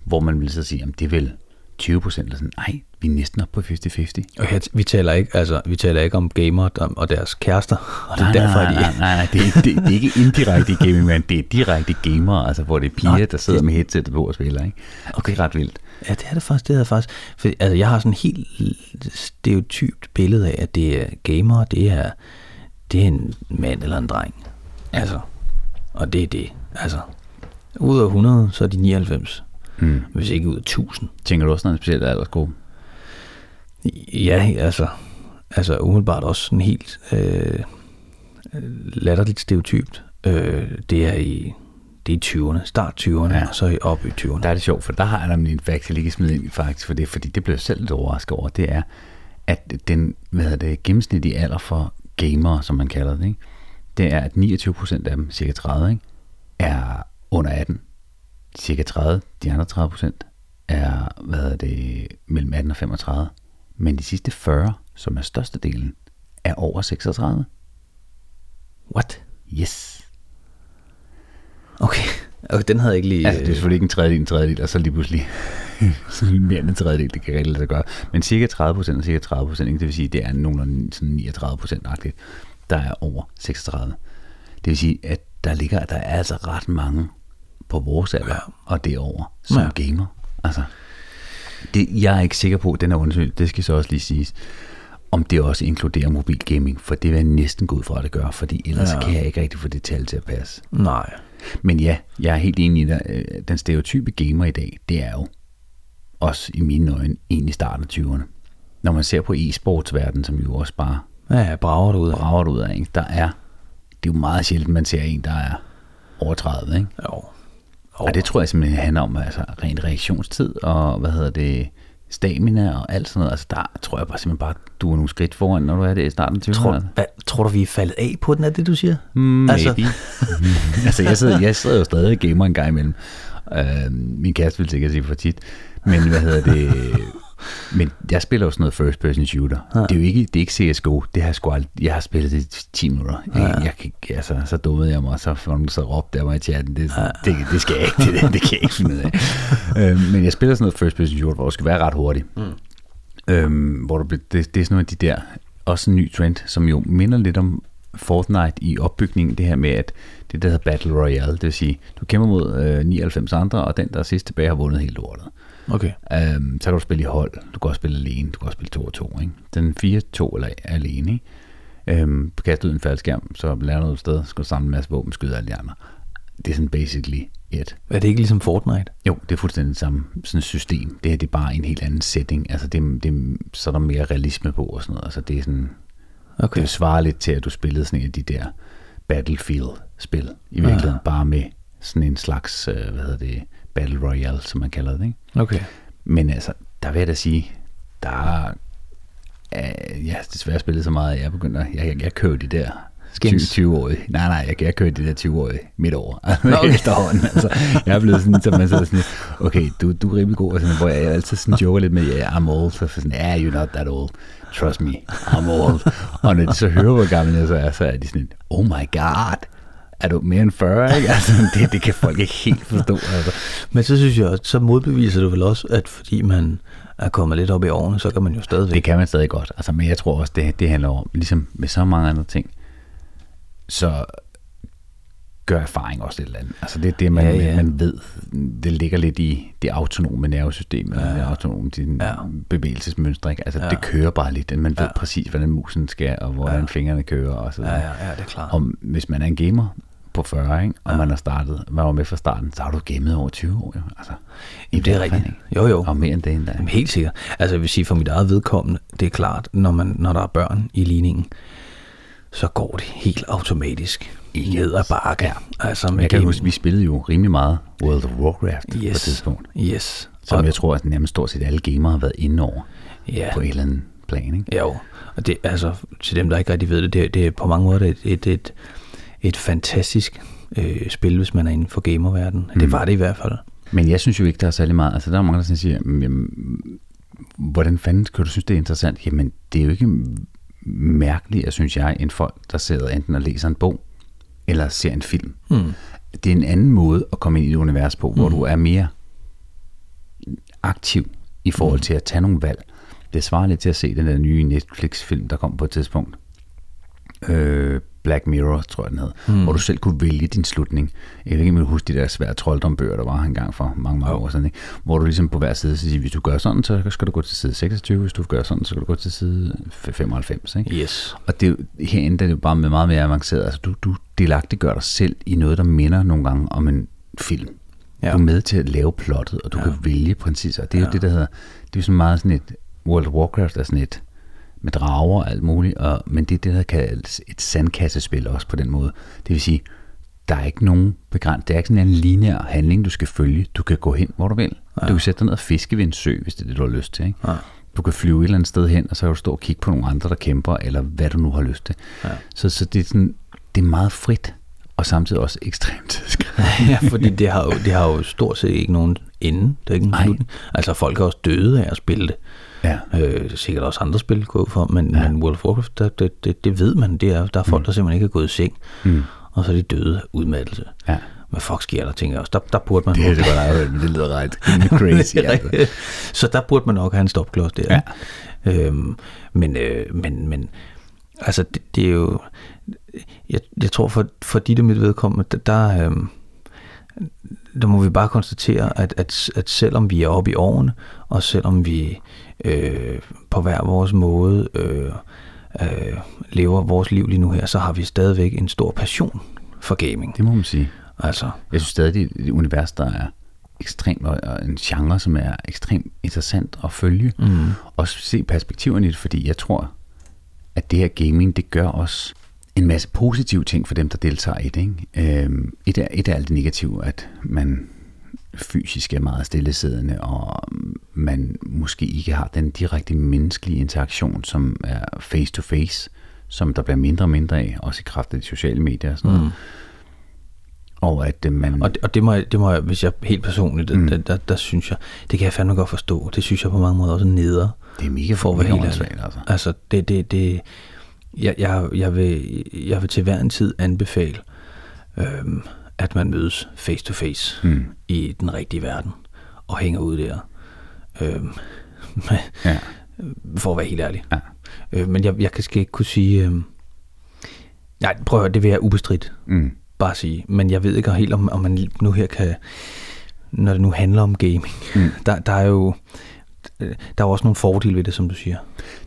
hvor man vil så sige, at det er vel 20 procent, eller sådan, nej, vi er næsten op på 50-50. Og her, vi taler ikke, altså, vi taler ikke om gamer og deres kærester, og det er nej, derfor, nej, at de... nej, nej, nej, det, er, det, det er ikke indirekte gaming, men det er direkte gamere, altså hvor det er piger, Nå, der sidder det- med headsetet på og spiller. Ikke? Okay. Det er ret vildt. Ja, det er det faktisk. Det er det faktisk. For, altså, jeg har sådan en helt stereotypt billede af, at det er gamer, det er, det er en mand eller en dreng. Altså, og det er det. Altså, ud af 100, så er de 99. Mm. Hvis ikke ud af 1000. Tænker du også noget specielt aldersgruppe? Ja, altså, altså umiddelbart også sådan helt øh, latterligt stereotypt. Øh, det er i det er i 20'erne, start 20'erne, Ja. og så op i 20'erne. Der er det sjovt, for der har jeg nemlig en jeg lige kan smide ind i faktisk, for det, fordi det blev jeg selv lidt overrasket over, det er, at den hvad hedder det, gennemsnitlige alder for gamere, som man kalder det, ikke? det er, at 29 procent af dem, cirka 30, ikke? er under 18. Cirka 30, de andre 30 procent, er hvad hedder det, mellem 18 og 35. Men de sidste 40, som er størstedelen, er over 36. What? Yes. Okay, okay den havde jeg ikke lige... Altså, det er selvfølgelig ikke en tredjedel, en tredjedel, og så lige pludselig [laughs] så mere end en tredjedel, det kan rigtig lade sig gøre. Men cirka 30 procent og cirka 30 procent, det vil sige, det er nogenlunde sådan 39 procent agtigt, der er over 36. Det vil sige, at der ligger, der er altså ret mange på vores alder, ja. og derover som. Ja. gamer. Altså, det, jeg er ikke sikker på, at den er undersøgt, det skal så også lige siges, om det også inkluderer mobilgaming, for det vil jeg næsten gå ud fra, at det gør, fordi ellers ja. Kan jeg ikke rigtig få det tal til at passe. Nej. Men ja, jeg er helt enig i det. Øh, Den stereotype gamer i dag, det er jo også i mine øjne egentlig starten af 20'erne. Når man ser på e-sportsverdenen, som jo også bare Ja, brager det ud af. brager ud af, ikke? der er, det er jo meget sjældent, man ser en, der er over 30, ikke? Jo. Og det tror jeg simpelthen handler om altså, ren reaktionstid, og hvad hedder det, stamina og alt sådan noget. Altså der tror jeg bare simpelthen bare, du er nogle skridt foran, når du er det i starten af 20'erne. Tror, hvad, tror du, vi er faldet af på den, er det, du siger? Mm, Altså- maybe. [laughs] altså, jeg sidder, jeg sidder jo stadig og gamer en gang imellem. Uh, min kæreste vil sikkert sige for tit. Men hvad hedder det? Men jeg spiller jo sådan noget first person shooter. Ja. Det er jo ikke, det er ikke CSGO. Det har jeg sgu aldrig, jeg har spillet det i 10 minutter. Ja. Jeg, jeg, altså, så dummede jeg mig, og så så råbt der mig i chatten. Det, ja. det, det, skal jeg ikke, det, det kan jeg ikke finde ud af. uh, [laughs] men jeg spiller sådan noget first person shooter, hvor det skal være ret hurtigt. Mm. Øhm, hvor blev- det, det er sådan noget af de der, også en ny trend, som jo minder lidt om Fortnite i opbygningen, det her med, at det der hedder Battle Royale, det vil sige, du kæmper mod øh, 99 andre, og den, der er sidst tilbage, har vundet helt lortet. Okay. Øhm, så kan du spille i hold, du kan også spille alene, du kan også spille 2 og 2, ikke? Den 4-2 eller alene, ikke? Øhm, kaste ud en faldskærm, så lander du et sted, skal samle en masse våben, skyde alle de andre. Det er sådan basically it. Er det ikke ligesom Fortnite? Jo, det er fuldstændig det samme sådan et system. Det her det er bare en helt anden setting. Altså det, det, så er der mere realisme på og sådan noget. Altså det er sådan, Okay. det svarer lidt til, at du spillede sådan en af de der Battlefield-spil. I virkeligheden ja. bare med sådan en slags, øh, hvad hedder det, Battle Royale, som man kalder det. Ikke? Okay. Men altså, der vil jeg da sige, der jeg har desværre spillet så meget, at jeg begynder, jeg, jeg, jeg kører de der Skins. 20 årige. Nej, nej, jeg, jeg kører de der 20 årige midt over. [laughs] Okay. Efterhånden. Altså, jeg er blevet sådan, så man sidder sådan, okay, du, du er rimelig god, og sådan, hvor jeg altid sådan joker lidt med, yeah, I'm old, så sådan, yeah, you're not that old. Trust me, I'm old. og når de så hører, hvor gammel jeg så er, så er de sådan, oh my god, er du mere end 40, ikke? [laughs] Altså, det, det kan folk ikke helt forstå. Altså. Men så synes jeg, så modbeviser du vel også, at fordi man er kommet lidt op i årene, så kan man jo stadigvæk. Det kan man stadig godt. Altså, men jeg tror også, det, det handler om, ligesom med så mange andre ting, så gør erfaring også et eller andet. Altså det er det, man, Ja, ja, man ved. Det ligger lidt i det autonome nervesystem, ja. det autonome din Ja. bevægelsesmønstre. Ikke? Altså Ja. det kører bare lidt. Man ved ja. præcis, hvordan musen skal, og hvordan ja. fingrene kører. Og så Ja, ja, ja, det er klart. Og hvis man er en gamer, på 40, ikke? og ja. man har startet, man var med fra starten, så har du gamet over 20 år. Jo. Altså, i det er rigtigt. Ikke? Jo, jo. Og mere end det endda. Jamen, helt sikkert. Altså jeg vil sige, for mit eget vedkommende, det er klart, når, man, når der er børn i ligningen, så går det helt automatisk ned ad bakke. Ja. Altså, med jeg kan huske, vi spillede jo rimelig meget World of Warcraft yes. på et tidspunkt. Yes. Som og, jeg tror, at nærmest stort set alle gamere har været inde over ja. på et eller andet plan. Ikke? Jo, og det, altså, til dem, der ikke rigtig ved det, det, det er på mange måder et, et, et, et fantastisk øh, spil, hvis man er inden for gamerverdenen. Mm. Det var det i hvert fald. Men jeg synes jo ikke, der er særlig meget. Altså, der er mange, der siger, jamen, hvordan fanden kan du synes, det er interessant? Jamen, det er jo ikke mærkeligt, synes jeg, end folk, der sidder enten og læser en bog, eller ser en film. Mm. Det er en anden måde at komme ind i et univers på, hvor mm. du er mere aktiv i forhold mm. til at tage nogle valg. Det svarer lidt til at se den der nye Netflix-film, der kom på et tidspunkt. Øh, Black Mirror, tror jeg den hed, mm. hvor du selv kunne vælge din slutning. Jeg ved ikke, husker de der svære troldombøger, der var engang for mange, mange år siden, ikke? hvor du ligesom på hver side siger, hvis du gør sådan, så skal du gå til side 26, hvis du gør sådan, så skal du gå til side 95. Ikke? Yes. Og det, herinde der er det jo bare med meget mere avanceret. Altså, du, du delagtiggør dig selv i noget, der minder nogle gange om en film. Ja. Du er med til at lave plottet, og du ja. kan vælge præcis. Og det er ja. jo det, der hedder, det er jo sådan meget sådan et, World of Warcraft er sådan et, med drager og alt muligt, og, men det er det, der kaldes et sandkassespil også på den måde. Det vil sige, der er ikke nogen begrænsning. Det er ikke sådan en lineær handling, du skal følge. Du kan gå hen, hvor du vil. Ja. Du kan sætte dig ned og fiske ved en sø, hvis det er det, du har lyst til. Ikke? Ja. Du kan flyve et eller andet sted hen, og så kan du stå og kigge på nogle andre, der kæmper, eller hvad du nu har lyst til. Ja. Så, så det, er sådan, det er meget frit, og samtidig også ekstremt [laughs] tidskrævende. ja, fordi det har, jo, det har jo stort set ikke nogen ende. Det er ikke en slutning. Altså folk er også døde af at spille det. Ja. Øh, sikkert også andre spil gå for, men, ja. men World of Warcraft, der, det, det, det ved man, det er, der er folk, mm. der simpelthen ikke er gået i seng, mm. og så er de døde af udmattelse. Ja. Hvad fuck sker der, tænker jeg også. Der, der burde man... Det, det, var, det lyder ret [laughs] crazy. altså. så der burde man nok have en stopklods der. Ja. Øhm, men, øh, men, men altså, det, det er jo... Jeg, jeg tror, for, for dit og mit vedkommende, der, der, øhm, der må vi bare konstatere, at, at, at selvom vi er oppe i årene, og selvom vi øh, på hver vores måde øh, øh, lever vores liv lige nu her, så har vi stadigvæk en stor passion for gaming. Det må man sige. Altså. Jeg synes stadig, det er et univers, der er ekstremt, og en genre, som er ekstremt interessant at følge. Mm. Og se perspektiverne i det, fordi jeg tror, at det her gaming, det gør os en masse positive ting for dem, der deltager i det. Ikke? Øhm, et, er, et er alt det negative, at man fysisk er meget stillesiddende, og man måske ikke har den direkte menneskelige interaktion, som er face-to-face, som der bliver mindre og mindre af, også i kraft af de sociale medier og sådan noget. Mm. Og, at man... og, det, og det, må jeg, det må jeg, hvis jeg helt personligt, mm. der, der, der, synes jeg, det kan jeg fandme godt forstå. Det synes jeg på mange måder også neder. Det er mega for at være helt svært, altså. Altså, det, det, det, jeg, jeg, jeg, vil, jeg vil til hver en tid anbefale, øhm, at man mødes face to face mm. i den rigtige verden og hænger ud der. Øhm, ja. [laughs] For at være helt ærlig. Ja. Øh, men jeg, jeg kan ikke kunne sige... Øhm, nej, prøv at høre, det vil jeg ubestridt mm. bare sige. Men jeg ved ikke helt, om, om man nu her kan... Når det nu handler om gaming, mm. [laughs] der, der er jo der er også nogle fordele ved det, som du siger.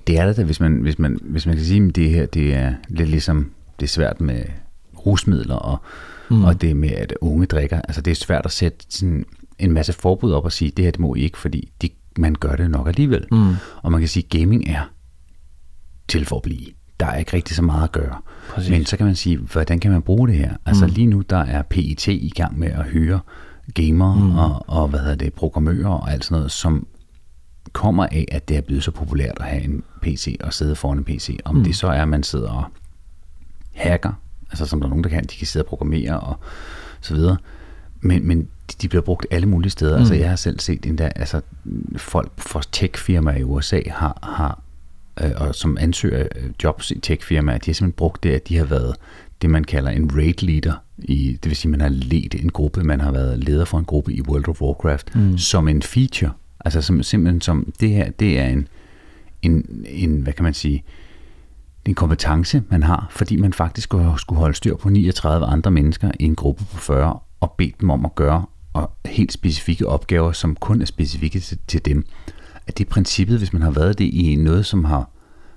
Det er det da, hvis man, hvis man, hvis man kan sige, at det her det er lidt ligesom, det er svært med rusmidler og mm. og det med, at unge drikker. Altså det er svært at sætte sådan en masse forbud op og sige, det her det må I ikke, fordi de, man gør det nok alligevel. Mm. Og man kan sige, at gaming er til for at blive. Der er ikke rigtig så meget at gøre. Præcis. Men så kan man sige, hvordan kan man bruge det her? Altså mm. lige nu, der er PIT i gang med at hyre gamer mm. og, og hvad hedder det, programmører og alt sådan noget, som kommer af, at det er blevet så populært at have en PC og sidde foran en PC. Om mm. det så er, at man sidder og hacker altså som der er nogen, der kan, de kan sidde og programmere og så videre. Men, men de, de bliver brugt alle mulige steder. Altså, mm. Altså jeg har selv set en der, altså folk fra tech-firmaer i USA har, har øh, og som ansøger øh, jobs i tech-firmaer, de har simpelthen brugt det, at de har været det, man kalder en raid leader. I, det vil sige, man har ledt en gruppe, man har været leder for en gruppe i World of Warcraft, mm. som en feature. Altså som, simpelthen som, det her, det er en, en, en hvad kan man sige, en kompetence, man har, fordi man faktisk skulle holde styr på 39 andre mennesker i en gruppe på 40 og bede dem om at gøre og helt specifikke opgaver, som kun er specifikke til, til dem. At det er princippet, hvis man har været det i noget, som har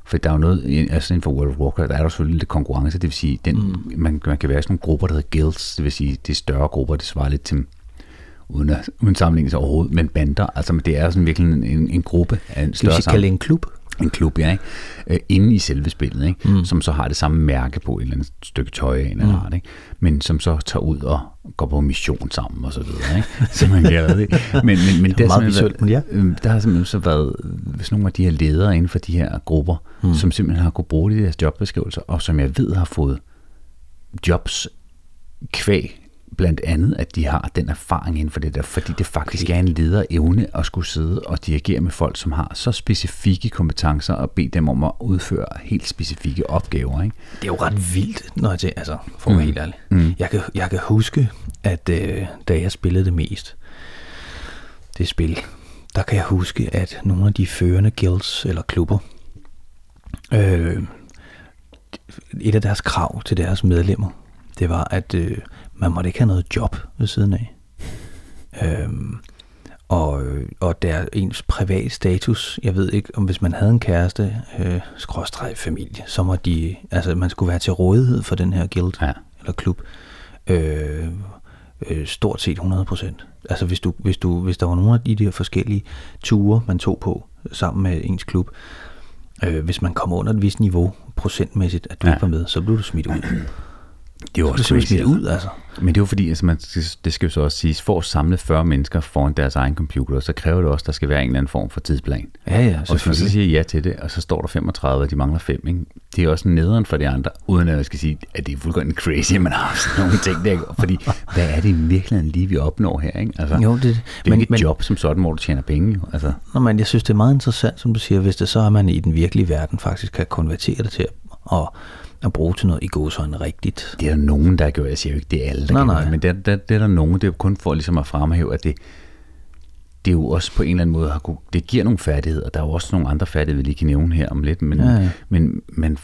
For der er jo noget, altså inden for World of Warcraft, der er der selvfølgelig lidt konkurrence, det vil sige, den, mm. man, man kan være i sådan nogle grupper, der hedder guilds, det vil sige, det er større grupper, det svarer lidt til, uden, at, uden sammenligning overhovedet, men bander, altså men det er sådan virkelig en, en, en gruppe af en Skal vi større sige, kalde det en klub? En klub, ja, ikke? Øh, inde i selve spillet, ikke? Mm. som så har det samme mærke på et eller andet stykke tøj en eller anden art, ikke? men som så tager ud og går på mission sammen og så videre, ikke? [laughs] så man kan det. Men, men, men Det er meget visuelt, ja. været, øh, der har simpelthen så været hvis nogle af de her ledere inden for de her grupper, mm. som simpelthen har kunnet bruge det i deres jobbeskrivelser, og som jeg ved har fået jobs kvæg blandt andet, at de har den erfaring inden for det der, fordi det faktisk okay. er en lederevne at skulle sidde og dirigere med folk, som har så specifikke kompetencer og bede dem om at udføre helt specifikke opgaver. Ikke? Det er jo ret vildt, når jeg altså, for at være helt ærlig. Mm. Jeg, kan, jeg kan huske, at øh, da jeg spillede det mest, det spil, der kan jeg huske, at nogle af de førende guilds eller klubber, øh, et af deres krav til deres medlemmer, det var, at øh, man måtte ikke have noget job ved siden af. Øhm, og, øh, og der ens privat status, jeg ved ikke, om hvis man havde en kæreste, øh, skråstreg familie, så må de, altså man skulle være til rådighed for den her guild Ja. eller klub, øh, øh, stort set 100 procent. Altså hvis, du, hvis, du, hvis der var nogle af de der forskellige ture, man tog på sammen med ens klub, øh, hvis man kom under et vist niveau procentmæssigt, at du Ja. ikke var med, så blev du smidt ud. Det jo Så blev også du smidt ud, altså. Men det er jo fordi, altså man, det skal jo så også siges, for at samle 40 mennesker foran deres egen computer, så kræver det også, at der skal være en eller anden form for tidsplan. Ja, ja, Og hvis man så siger ja til det, og så står der 35, og de mangler 5, ikke? det er også nederen for de andre, uden at jeg skal sige, at det er fuldkommen crazy, at man har sådan nogle ting der. ikke? Fordi hvad er det i virkeligheden lige, vi opnår her? Ikke? Altså, Jo, det, det er men, ikke et men, job som sådan, hvor du tjener penge. Jo. Altså, Nå, men jeg synes, det er meget interessant, som du siger, hvis det så er, man i den virkelige verden faktisk kan konvertere det til at, at, bruge til noget i godsøjne rigtigt. det er der nogen, der gør. Jeg siger jo ikke, det er alle, der Nej, gør nej. det, men det, er- det, det er der nogen. Det er jo kun for ligesom at fremhæve, at det, det er jo også på en eller anden måde, har kunne, det giver nogle færdigheder. Der er jo også nogle andre færdigheder, vi lige kan nævne her om lidt, men, Ja, ja. men, men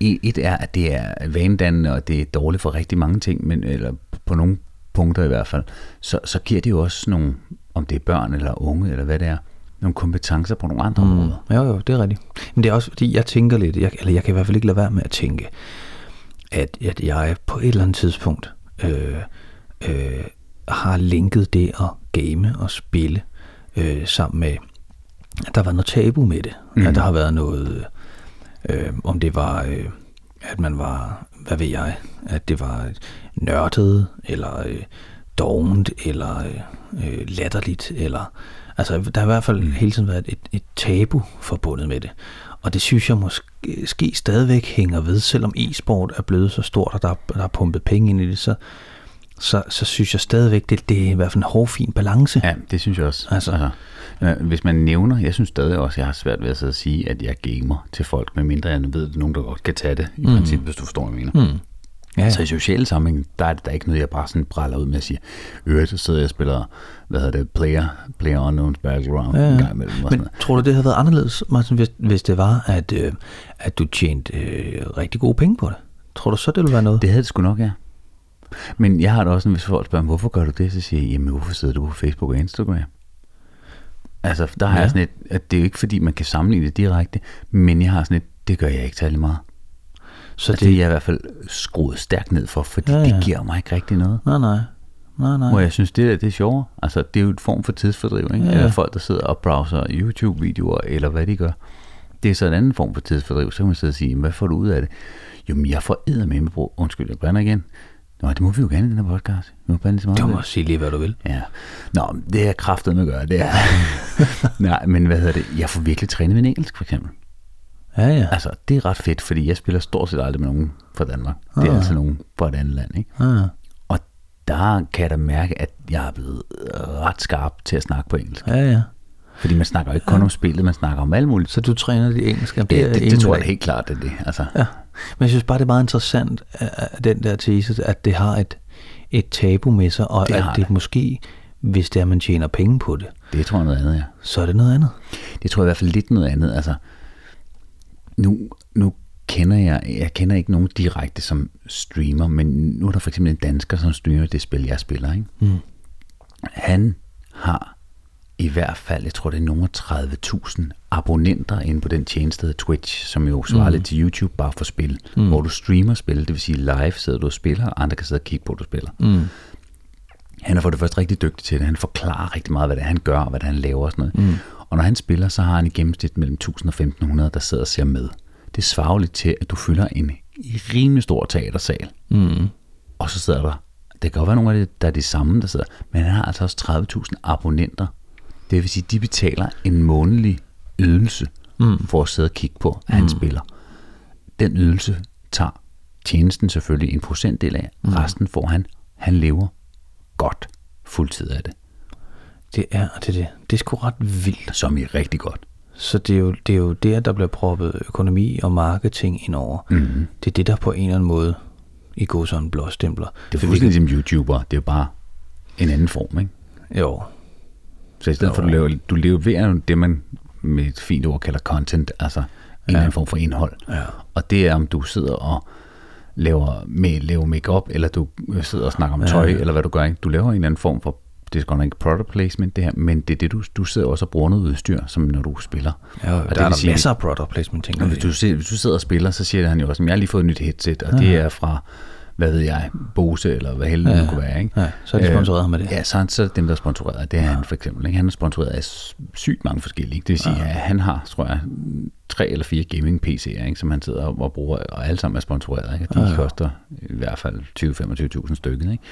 et er, at det er vanedannende, og det er dårligt for rigtig mange ting, men, eller på nogle punkter i hvert fald, så, så giver det jo også nogle, om det er børn eller unge, eller hvad det er, nogle kompetencer på nogle andre mm. områder. Jo, jo, det er rigtigt. Men det er også fordi, jeg tænker lidt, jeg, eller jeg kan i hvert fald ikke lade være med at tænke, at, at jeg på et eller andet tidspunkt øh, øh, har linket det at game og spille øh, sammen med, at der var noget tabu med det. Mm. At der har været noget, øh, om det var, øh, at man var, hvad ved jeg, at det var nørdet, eller øh, dovent, eller øh, øh, latterligt, eller altså der har i hvert fald mm. hele tiden været et, et tabu forbundet med det. Og det synes jeg måske ske stadigvæk hænger ved, selvom e-sport er blevet så stort, og der, er- der er pumpet penge ind i det, så, så, så synes jeg stadigvæk, det, det er i hvert fald en hårfin balance. Ja, det synes jeg også. Altså. altså øh, hvis man nævner, jeg synes stadig også, jeg har svært ved at sidde og sige, at jeg gamer til folk, medmindre jeg ved, at nogen, der godt kan tage det, i mm. princippet, hvis du forstår, hvad jeg mener. Mm. Ja, Så i sociale sammenhæng, der er det der ikke noget, jeg bare sådan bræller ud med at sige, øvrigt, så sidder jeg og spiller, hvad hedder det, Player, Player Unknown's Battleground ja, en gang imellem. Sådan Men noget. tror du, det havde været anderledes, Martin, hvis, hvis det var, at, øh, at du tjente øh, rigtig gode penge på det? Tror du så, det ville være noget? Det havde det sgu nok, ja. Men jeg har da også, sådan, hvis folk spørger, hvorfor gør du det, så siger jeg, jamen hvorfor sidder du på Facebook og Instagram? Altså, der har. Ja. jeg sådan et, at det er jo ikke fordi, man kan sammenligne det direkte, men jeg har sådan et, det gør jeg ikke særlig meget. Så Altså, det er jeg i hvert fald skruet stærkt ned for, fordi ja, Ja, det giver mig ikke rigtig noget. Nej, nej. Nej, nej. Hvor jeg synes, det, der, det er sjovere. Altså, det er jo et form for tidsfordriv, ikke? Ja, Ja. Folk, der sidder og browser YouTube-videoer, eller hvad de gør. Det er så en anden form for tidsfordriv. Så kan man sidde og sige, "Jamen, hvad får du ud af det? Jo, men jeg får æder med brug. Undskyld, jeg brænder igen. Nå, det må vi jo gerne i den her podcast. Vi må bande så meget. Du må det. sige lige, hvad du vil. Ja. Nå, det er kraftet med at gøre, det er. [laughs] Nej, men hvad hedder det? Jeg får virkelig trænet min engelsk, for eksempel. Ja, ja. Altså, det er ret fedt, fordi jeg spiller stort set aldrig med nogen fra Danmark. Det er Ah. altså nogen fra et andet land, ikke? ja. Og der kan jeg da mærke, at jeg er blevet ret skarp til at snakke på engelsk. Ja, ja. Fordi man snakker ikke kun om spillet, man snakker om alt muligt. Så du træner det engelske? Det, det, det, det tror jeg helt klart, det er det. Altså, Ja. Men jeg synes bare, det er meget interessant, at den der tese, at det har et, et tabu med sig, og Det at det det. måske, hvis det er, man tjener penge på det, det tror jeg noget andet, ja. så er det noget andet. Det tror jeg i hvert fald lidt noget andet. Altså, nu, nu kender jeg, jeg kender ikke nogen direkte som streamer, men nu er der for eksempel en dansker, som streamer det spil, jeg spiller. Ikke? Mm. Han har i hvert fald, jeg tror det er nogle 30.000 abonnenter inde på den tjeneste, der Twitch, som jo svarer mm. lidt til YouTube bare for spil, mm. hvor du streamer spil, det vil sige live sidder du og spiller, og andre kan sidde og kigge på, at du spiller. Mm. Han er for det første rigtig dygtig til det. Han forklarer rigtig meget, hvad det er, han gør, og hvad det er, han laver og sådan noget. Mm. Og når han spiller, så har han i gennemsnit mellem 1000 og 1500, der sidder og ser med. Det svarer lidt til, at du fylder en rimelig stor teatersal. Mm. Og så sidder der, det kan godt være nogle af det, der er de samme, der sidder, men han har altså også 30.000 abonnenter. Det vil sige, de betaler en månedlig ydelse mm. for at sidde og kigge på, at han mm. spiller. Den ydelse tager tjenesten selvfølgelig en procentdel af. Mm. Resten får han. Han lever godt fuldtid af det. Det er det, det. Det er sgu ret vildt. Som i rigtig godt. Så det er, jo, det er jo der, der bliver proppet økonomi og marketing ind over. Mm-hmm. Det er det, der på en eller anden måde i går sådan blåstempler. Det er fuldstændig som YouTuber. Det er jo bare en anden form, ikke? Jo. Så i stedet jo. for, at du lever, du leverer det, man med et fint ord kalder content, altså en ja. eller anden form for indhold. Ja. Og det er, om du sidder og laver, med, laver make-up, eller du sidder og snakker om ja. tøj, eller hvad du gør. Ikke? Du laver en eller anden form for det er godt nok ikke product placement det her, men det er det, du, du sidder også og bruger noget udstyr, som når du spiller. Ja, og der det er der sige, masser af product placement ting. Hvis du, hvis du sidder og spiller, så siger han jo også, at jeg har lige fået et nyt headset, og ja. det er fra hvad ved jeg, Bose, eller hvad helvede ja, det kunne være. Ikke? Ja, så er de sponsoreret ham med det. Ja, så, så er dem, der er sponsoreret. Det er ja. han for eksempel. Ikke? Han er sponsoreret af sygt mange forskellige. Ikke? Det vil sige, ja. at han har, tror jeg, tre eller fire gaming-PC'er, ikke? som han sidder og bruger, og alle sammen er sponsoreret. Ikke? De ja, ja. koster i hvert fald 20-25.000 stykker. Ikke?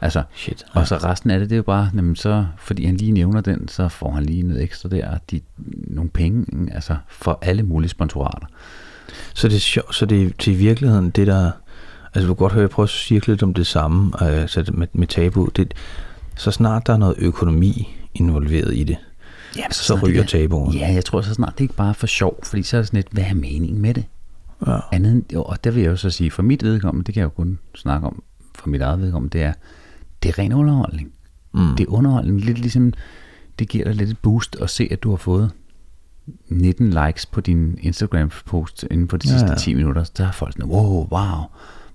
Altså, Shit. Og så resten af det, det er jo bare, jamen, så, fordi han lige nævner den, så får han lige noget ekstra der, de, nogle penge, altså for alle mulige sponsorater. Så det er sjovt, så det er til virkeligheden det, der Altså du kan godt høre, jeg prøver at sige lidt om det samme altså med, med tabu. Det, så snart der er noget økonomi involveret i det, ja, så, så ryger tabuen. Ja, jeg tror så snart det ikke bare er for sjov, fordi så er det sådan lidt, hvad er meningen med det? Ja. Andet, jo, og der vil jeg jo så sige, for mit vedkommende, det kan jeg jo kun snakke om, for mit eget vedkommende, det er, det er ren underholdning. Mm. Det er underholdning, lidt ligesom, det giver dig lidt et boost at se, at du har fået 19 likes på din Instagram-post inden for de sidste ja, ja. 10 minutter. Så er folk sådan, wow, wow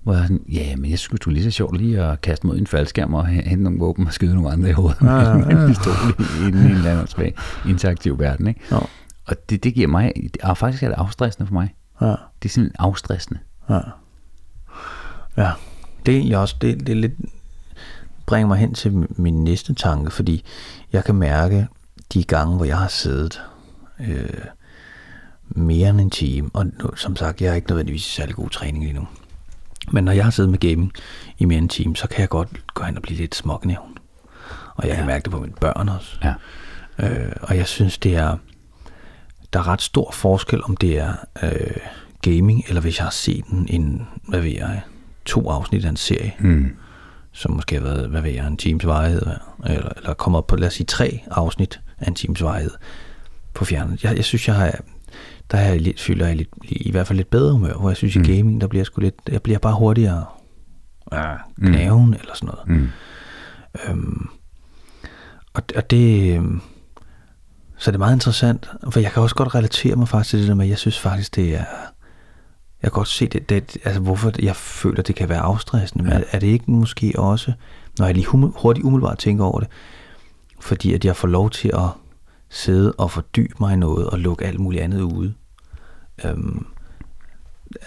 hvor jeg sådan, ja, men jeg skulle lige så sjovt lige at kaste mod en faldskærm og hente nogle våben og skyde nogle andre i hovedet ja, ja, ja. med en pistol i, en, eller anden interaktiv verden. Ikke? Ja. Og det, det giver mig, og faktisk er det afstressende for mig. Ja. Det er simpelthen afstressende. Ja. ja. Det er egentlig også, det, det er lidt, bringer mig hen til min næste tanke, fordi jeg kan mærke de gange, hvor jeg har siddet øh, mere end en time, og nu, som sagt, jeg har ikke nødvendigvis særlig god træning lige nu, men når jeg har siddet med gaming i mere end en time, så kan jeg godt gå hen og blive lidt smågnævn. Og jeg ja. kan mærke det på mine børn også. Ja. Øh, og jeg synes, det er, der er ret stor forskel, om det er øh, gaming, eller hvis jeg har set en, en hvad ved jeg, to afsnit af en serie, mm. som måske har været, hvad ved jeg, en times varighed, eller, eller kommer op på, lad os sige, tre afsnit af en times varighed på fjernet. Jeg, jeg synes, jeg har, der er jeg lidt, føler jeg lidt, i hvert fald lidt bedre humør, hvor jeg synes mm. i gaming, der bliver jeg sgu lidt, jeg bliver bare hurtigere ja, knaven mm. eller sådan noget. Mm. Øhm, og, og det, øhm, så det er meget interessant, for jeg kan også godt relatere mig faktisk til det der med, jeg synes faktisk, det er, jeg kan godt se det, det altså hvorfor jeg føler, det kan være afstressende, men ja. er, er det ikke måske også, når jeg lige hurtigt umiddelbart tænker over det, fordi at jeg får lov til at sidde og fordybe mig i noget og lukke alt muligt andet ude. Øhm,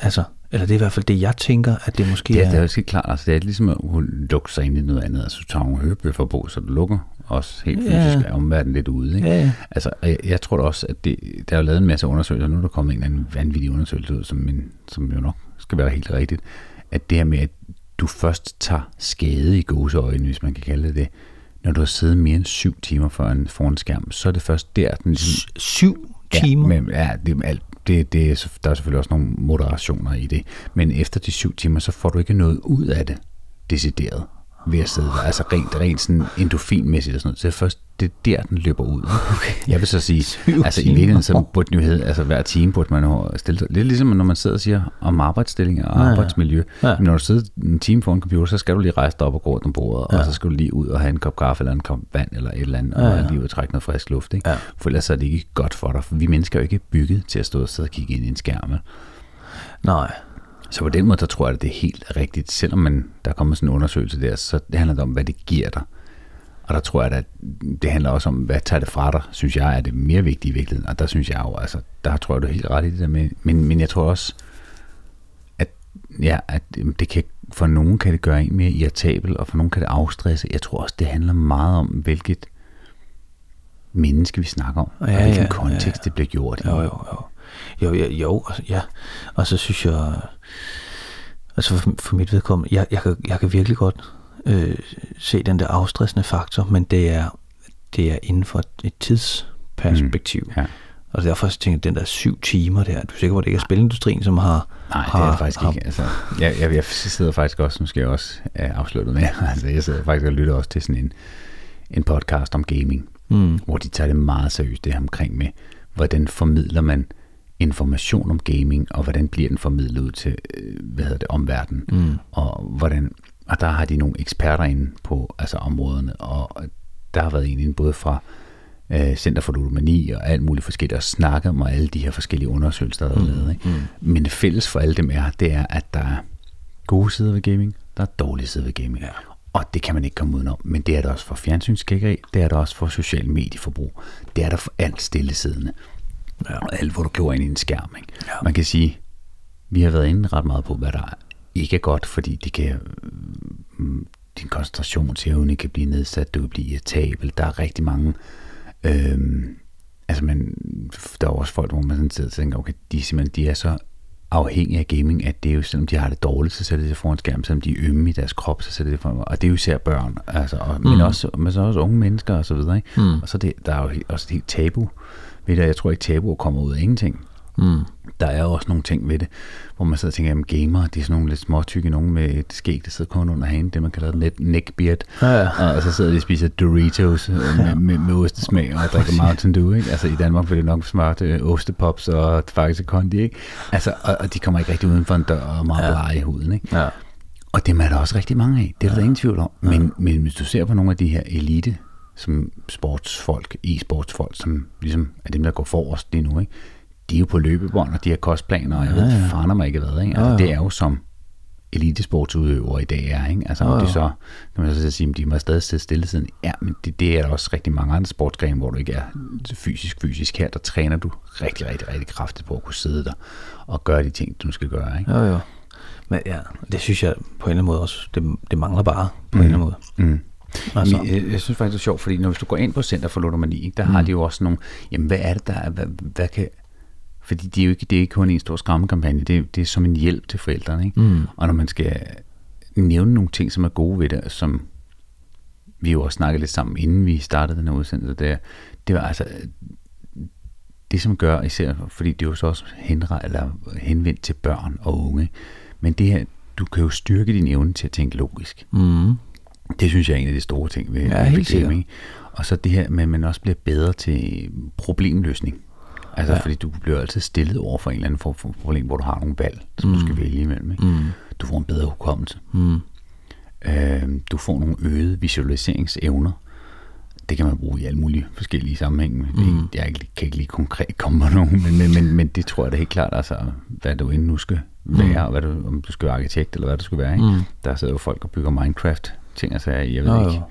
altså, eller det er i hvert fald det, jeg tænker, at det måske ja, er... det er jo ikke klart. Altså, det er ligesom at lukke sig ind i noget andet. Altså, du tager nogle hørebøffer på, så du lukker også helt fysisk ja. af omverdenen lidt ude. Ikke? Ja, ja. Altså, jeg, jeg tror da også, at det, der er jo lavet en masse undersøgelser. Nu er der kommet en eller anden vanvittig undersøgelse ud, som, men, som jo nok skal være helt rigtigt. At det her med, at du først tager skade i gåseøjne, hvis man kan kalde det det, når du har siddet mere end syv timer foran, foran skærm, så er det først der, den ligesom, syv timer? Ja, men, ja det, alt, det, det, der er selvfølgelig også nogle moderationer i det. Men efter de syv timer, så får du ikke noget ud af det, decideret ved at sidde der. Altså rent, rent sådan endofinmæssigt og sådan noget. Så det er først det er der, den løber ud. Okay. Jeg vil så sige, [laughs] altså i virkeligheden, så burde den jo hedde, altså hver time burde man jo stille sig. Lidt ligesom når man sidder og siger om arbejdsstillinger og ja, arbejdsmiljø. Ja. Men når du sidder en time foran en computer, så skal du lige rejse dig op og gå rundt om bordet, ja. og så skal du lige ud og have en kop kaffe eller en kop vand eller et eller andet, ja, ja. og lige ud og trække noget frisk luft. Ikke? Ja. For ellers er det ikke godt for dig, for vi mennesker er jo ikke bygget til at stå og sidde og kigge ind i en skærm. Nej. Så på den måde, der tror jeg, at det er helt rigtigt. Selvom man, der kommer sådan en undersøgelse der, så det handler det om, hvad det giver dig. Og der tror jeg, at det handler også om, hvad tager det fra dig, synes jeg er det mere vigtige i virkeligheden. Og der synes jeg jo, altså, der tror jeg, du er helt ret i det der med. Men, men jeg tror også, at, ja, at det kan, for nogen kan det gøre en mere irritabel, og for nogen kan det afstresse. Jeg tror også, det handler meget om, hvilket menneske vi snakker om, ja, og hvilken ja, kontekst ja. det bliver gjort i. Jo, jo, jo. Jo, jo, jo ja. Og så synes jeg, altså for, for mit vedkommende, jeg, jeg, kan, jeg kan virkelig godt øh, se den der afstressende faktor, men det er, det er inden for et tidsperspektiv. Mm, ja. Og derfor tænker jeg, den der syv timer der, du er sikker på, at det ikke er spilindustrien, som har... Nej, har, det er faktisk har, ikke. Altså, jeg, jeg, jeg sidder faktisk også, nu skal jeg også uh, afslutte med, altså jeg sidder faktisk og lytter også til sådan en, en podcast om gaming, mm. hvor de tager det meget seriøst, det her omkring med, hvordan formidler man information om gaming, og hvordan bliver den formidlet ud til, øh, hvad hedder det, omverdenen, mm. og hvordan, og der har de nogle eksperter inde på altså områderne, og der har været en inde både fra øh, Center for Ludomani og alt muligt forskelligt, og snakke om alle de her forskellige undersøgelser, der er mm. lavet. Ikke? Mm. Men fælles for alle dem er, det er, at der er gode sider ved gaming, der er dårlige sider ved gaming. Ja. Og det kan man ikke komme udenom. Men det er der også for fjernsynsskækkeri, det er der også for social medieforbrug, det er der for alt stillesiddende. Ja. Og alt, hvor du køber ind i en skærm. Ikke? Ja. Man kan sige, vi har været inde ret meget på, hvad der ikke er godt, fordi det kan, mm, din koncentrationsevne kan blive nedsat, du kan blive irritabel. Der er rigtig mange Øhm, altså, men der er også folk, hvor man sådan sidder og tænker, okay, de, simpelthen, de er så afhængige af gaming, at det er jo, selvom de har det dårligt, så sætter de sig foran skærmen, selvom de er ømme i deres krop, så sætter de foran, og det er jo især børn, altså, og, mm. men, også, men så også unge mennesker og så videre, ikke? Mm. og så det, der er jo også et helt tabu ved det, jeg tror ikke tabu kommer ud af ingenting, Mm. Der er også nogle ting ved det, hvor man sidder og tænker, at gamer, de er sådan nogle lidt småtykke nogen med et skæg, der sidder kun under hagen, det man kalder et neckbeard, ja, ja. og så sidder de og spiser Doritos øh, med, med, med ostesmag og drikker Mountain Dew, ikke? Altså i Danmark vil det nok smart øh, ostepops og faktisk kondi, ikke? Altså, og, og, de kommer ikke rigtig uden for en dør og meget ja. blege i huden, ikke? Ja. Og det er der også rigtig mange af, det er der ja. ingen tvivl om. Men, men hvis du ser på nogle af de her elite som sportsfolk, e-sportsfolk, som ligesom er dem, der går forrest lige nu, ikke? de er jo på løbebånd, og de har kostplaner, og jeg ja, ved fanden mig ikke hvad. Ikke? Altså, ja, ja. Det er jo som elitesportsudøvere i dag er. Ikke? Altså, ja, ja. det så, kan man så sige, at de må stadig sidde stille siden. Ja, men det, det er der også rigtig mange andre sportsgrene, hvor du ikke er fysisk, fysisk. Her, der træner du rigtig, rigtig, rigtig kraftigt på at kunne sidde der og gøre de ting, du skal gøre. Ikke? Ja, ja. Men ja, det synes jeg på en eller anden måde også, det, det mangler bare på mm. en eller anden måde. Mm. Altså. Jeg, jeg synes faktisk, det er sjovt, fordi når hvis du går ind på Center for Ludomani, der mm. har de jo også nogle, jamen hvad er det der, hvad, hvad kan, fordi det er jo ikke, det er ikke kun en stor skræmmekampagne, det, det er som en hjælp til forældrene. Ikke? Mm. Og når man skal nævne nogle ting, som er gode ved det, som vi jo også snakkede lidt sammen, inden vi startede den her udsendelse, det, det var altså det, som gør, især fordi det er jo så også henret, eller henvendt til børn og unge, men det her, du kan jo styrke din evne til at tænke logisk. Mm. Det synes jeg er en af de store ting ved, ja, ved gaming. Og så det her med, at man også bliver bedre til problemløsning. Altså, ja. fordi du bliver altid stillet over for en eller anden form for problem, hvor du har nogle valg, som mm. du skal vælge imellem. Ikke? Mm. Du får en bedre hukommelse. Mm. Øh, du får nogle øgede visualiseringsevner. Det kan man bruge i alle mulige forskellige sammenhænge. Mm. Jeg kan ikke lige konkret komme på nogen, men, men, men, men det tror jeg da helt klart, altså, hvad du end nu skal være, mm. og hvad du, om du skal være arkitekt, eller hvad du skal være. Ikke? Mm. Der sidder jo folk og bygger Minecraft ting, altså jeg ved oh, ikke,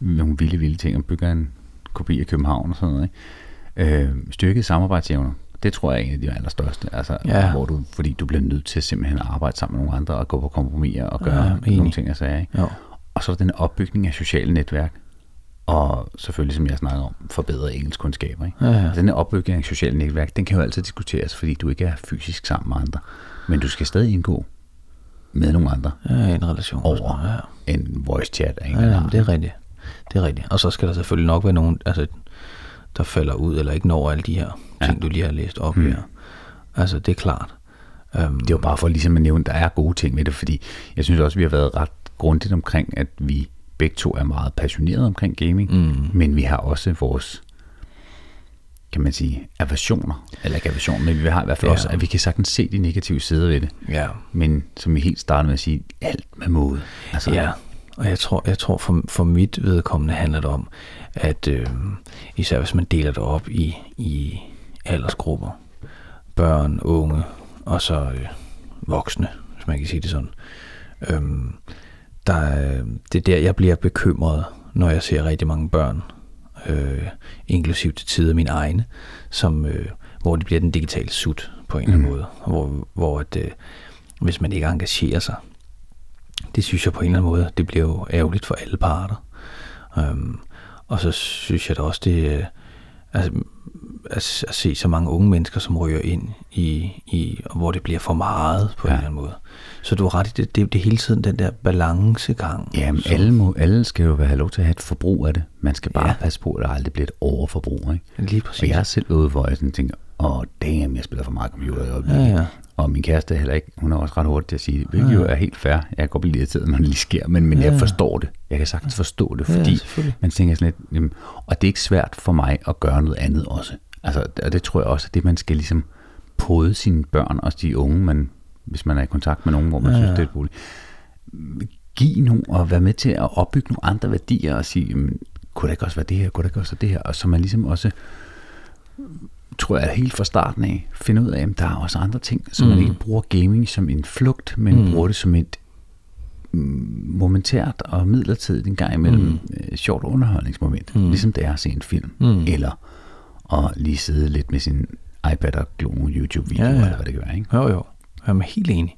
nogle vilde, vilde ting, og bygger en kopi af København og sådan noget. Ikke? Øh, styrket samarbejdsevner, det tror jeg er en af de allerstørste, altså, ja. hvor du, fordi du bliver nødt til simpelthen at arbejde sammen med nogle andre og gå på kompromis og gøre ja, nogle ting, jeg sagde. Ikke? Jo. Og så den opbygning af sociale netværk, og selvfølgelig, som jeg snakker om, forbedre engelsk kundskaber. Ikke? Ja, ja. Altså, den opbygning af sociale netværk, den kan jo altid diskuteres, fordi du ikke er fysisk sammen med andre, men du skal stadig indgå med nogle andre. Ja, en relation. Over ja. en voice chat. Ikke? Ja, ja, det er rigtigt. Det er rigtigt. Og så skal der selvfølgelig nok være nogen, altså der falder ud, eller ikke når alle de her ja. ting, du lige har læst op hmm. her. Altså, det er klart. Um, det var bare for ligesom at nævne, at der er gode ting med det, fordi jeg synes også, vi har været ret grundigt omkring, at vi begge to er meget passionerede omkring gaming, mm. men vi har også vores kan man sige, aversioner, eller ikke aversion, men vi har i hvert fald ja. også, at vi kan sagtens se de negative sider ved det. Ja. Men som vi helt startede med at sige, alt med måde. Altså, ja, og jeg tror, jeg tror for, for mit vedkommende handler det om, at øh, især hvis man deler det op i, i aldersgrupper, børn, unge og så øh, voksne, hvis man kan sige det sådan, øh, der, det er der, jeg bliver bekymret, når jeg ser rigtig mange børn, øh, inklusiv til tider mine egne, som, øh, hvor det bliver den digitale sut på en eller anden måde, hvor, hvor at, øh, hvis man ikke engagerer sig, det synes jeg på en eller anden måde, det bliver jo ærgerligt for alle parter. Øhm, og så synes jeg da også, det øh, altså, at, at se så mange unge mennesker, som ryger ind i, i hvor det bliver for meget på ja. en eller anden måde. Så du har ret i det, det, det hele tiden den der balancegang. Jamen, som, alle, må, alle skal jo have lov til at have et forbrug af det. Man skal bare Ja. ja. passe på, at der aldrig bliver et overforbrug. Ikke? Lige præcis. Og jeg er selv ude, hvor jeg sådan tænker, åh, damn, jeg spiller for meget computer i øjeblikket. Ja, ja. Og min kæreste er heller ikke, hun er også ret hurtig til at sige det, hvilket jo er helt fair. Jeg godt blive irriteret, når det lige sker, men, men Ja. jeg forstår det. Jeg kan sagtens forstå det, Ja, fordi selvfølgelig. man tænker sådan lidt, jamen, og det er ikke svært for mig at gøre noget andet også. Altså, og det tror jeg også, at det man skal ligesom pode sine børn og de unge, man, hvis man er i kontakt med nogen, hvor man Ja, synes, ja. det er et bolig. Give nogle og være med til at opbygge nogle andre værdier og sige, jamen, kunne det ikke også være det her, kunne det ikke også være det her, og så man ligesom også tror jeg helt fra starten af, finde ud af, at der er også andre ting, så mm. man ikke bruger gaming som en flugt, men mm. bruger det som et mm, momentært og midlertidigt en gang imellem mm. øh, sjovt underholdningsmoment, mm. ligesom det er at se en film, mm. eller at lige sidde lidt med sin iPad og glo nogle YouTube-videoer, Ja, ja, eller hvad det kan være, ikke? Jo, jo. Jeg er helt enig.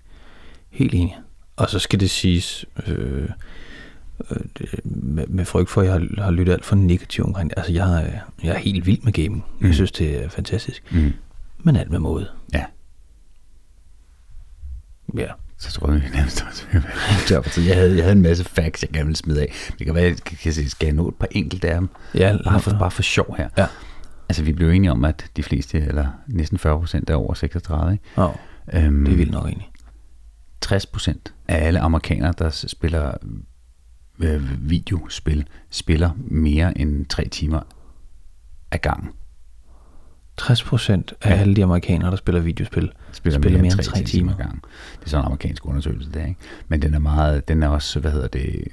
Helt enig. Og så skal det siges, øh, øh, med, med frygt for, at jeg har, har lyttet alt for negativt omkring. Altså, jeg, er- jeg er helt vild med gaming. Mm. Jeg synes, det er fantastisk. Mm. Men alt med måde. Ja, Ja. så tror jeg, vi nærmest også vil. [laughs] Jeg havde, jeg havde en masse facts, jeg gerne ville smide af. Det kan være, jeg kan, kan, skal jeg nå et par enkelte af dem? Ja, bare for, bare for sjov her. Ja. Altså, vi blev enige om, at de fleste, eller næsten 40 procent, er over 36, ikke? Oh, Øhm, det er vildt nok egentlig. 60 procent af alle amerikanere, der spiller øh, videospil, spiller mere end tre timer ad gangen. 60 procent af Ja. alle de amerikanere, der spiller videospil, Spiller, spiller mere end tre timer. ad gangen. Det er sådan en amerikansk undersøgelse, der, ikke? Men den er meget, den er også, hvad hedder det,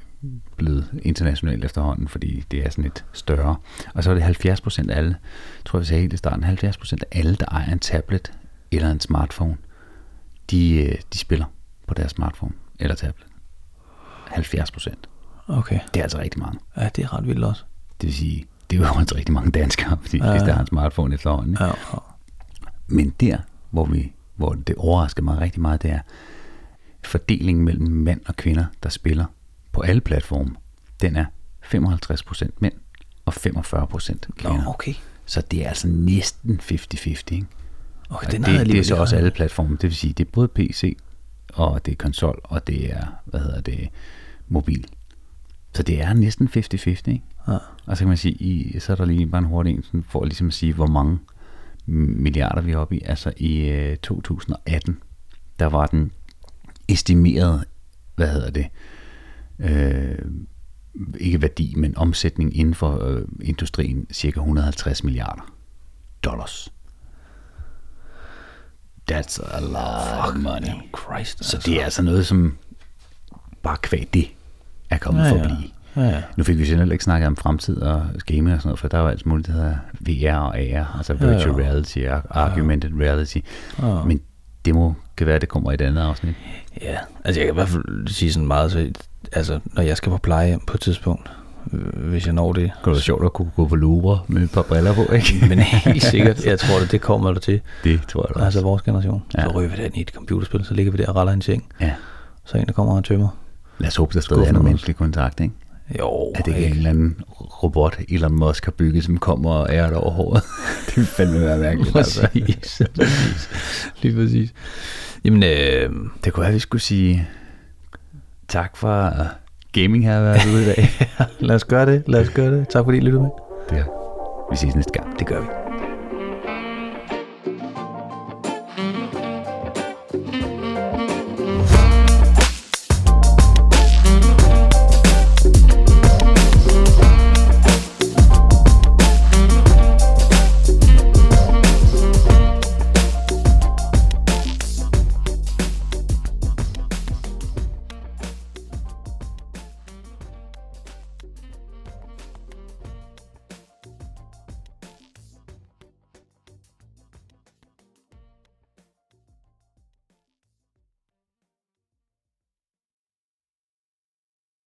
blevet internationalt efterhånden, fordi det er sådan lidt større. Og så er det 70 procent af alle, tror jeg sagde helt i starten, 70 procent af alle, der ejer en tablet eller en smartphone, de, øh, de spiller på deres smartphone eller tablet. 70 procent. Okay. Det er altså rigtig mange. Ja, det er ret vildt også. Det vil sige, det er jo også rigtig mange danskere, [laughs] fordi Ja. fleste har en smartphone efterhånden. ja. Men der, hvor, vi, hvor det overrasker mig rigtig meget, det er fordelingen mellem mænd og kvinder, der spiller på alle platforme. Den er 55% mænd og 45% kvinder. Nå, okay. Så det er altså næsten 50-50. Ikke? Okay, Og den det, det er så også alle platforme. Det vil sige, det er både PC, og det er konsol, og det er, hvad hedder det, mobil. Så det er næsten 50-50, ikke? Ja. Og så kan man sige, i, så er der lige bare en hurtig en, for ligesom at sige, hvor mange milliarder vi er oppe i. Altså i øh, 2018, der var den estimeret, hvad hedder det, øh, ikke værdi, men omsætning inden for øh, industrien, cirka 150 milliarder dollars. That's a lot of money. Christ, Så det er altså noget, som bare kvæg det er kommet Ja, for ja. Ja, ja. Nu fik vi selv ikke snakket om fremtid og gaming og sådan noget, for der er jo alt muligt, der hedder VR og AR, altså virtual ja. reality og augmented reality. Ja. Men det må kan være, at det kommer i et andet afsnit. Ja, altså jeg kan i hvert fald sige sådan meget, så, altså når jeg skal på plejehjem på et tidspunkt, øh, hvis jeg når det. Det kunne være sjovt at kunne gå på Louvre med et par briller på, ikke? [laughs] Men helt sikkert, jeg tror, det, det kommer der til. det tror jeg da Altså vores generation. Ja. Så ryger vi den i et computerspil, så ligger vi der og raller i en seng. Ja. Så en, der kommer og tømmer. Lad os håbe, der stadig er noget menneskelig kontakt, ikke? Jo, At det ikke er en eller anden robot, Elon Musk har bygget, som kommer og ærer det over håret. [laughs] det vil fandme være mærkeligt, altså. Præcis. præcis. Lige præcis. Jamen, øh, Det kunne være, at vi skulle sige tak for uh, gaming her været ude i dag. [laughs] lad os gøre det. Lad os gøre det. Tak fordi I lyttede med. det er. Vi ses næste gang. Det gør vi.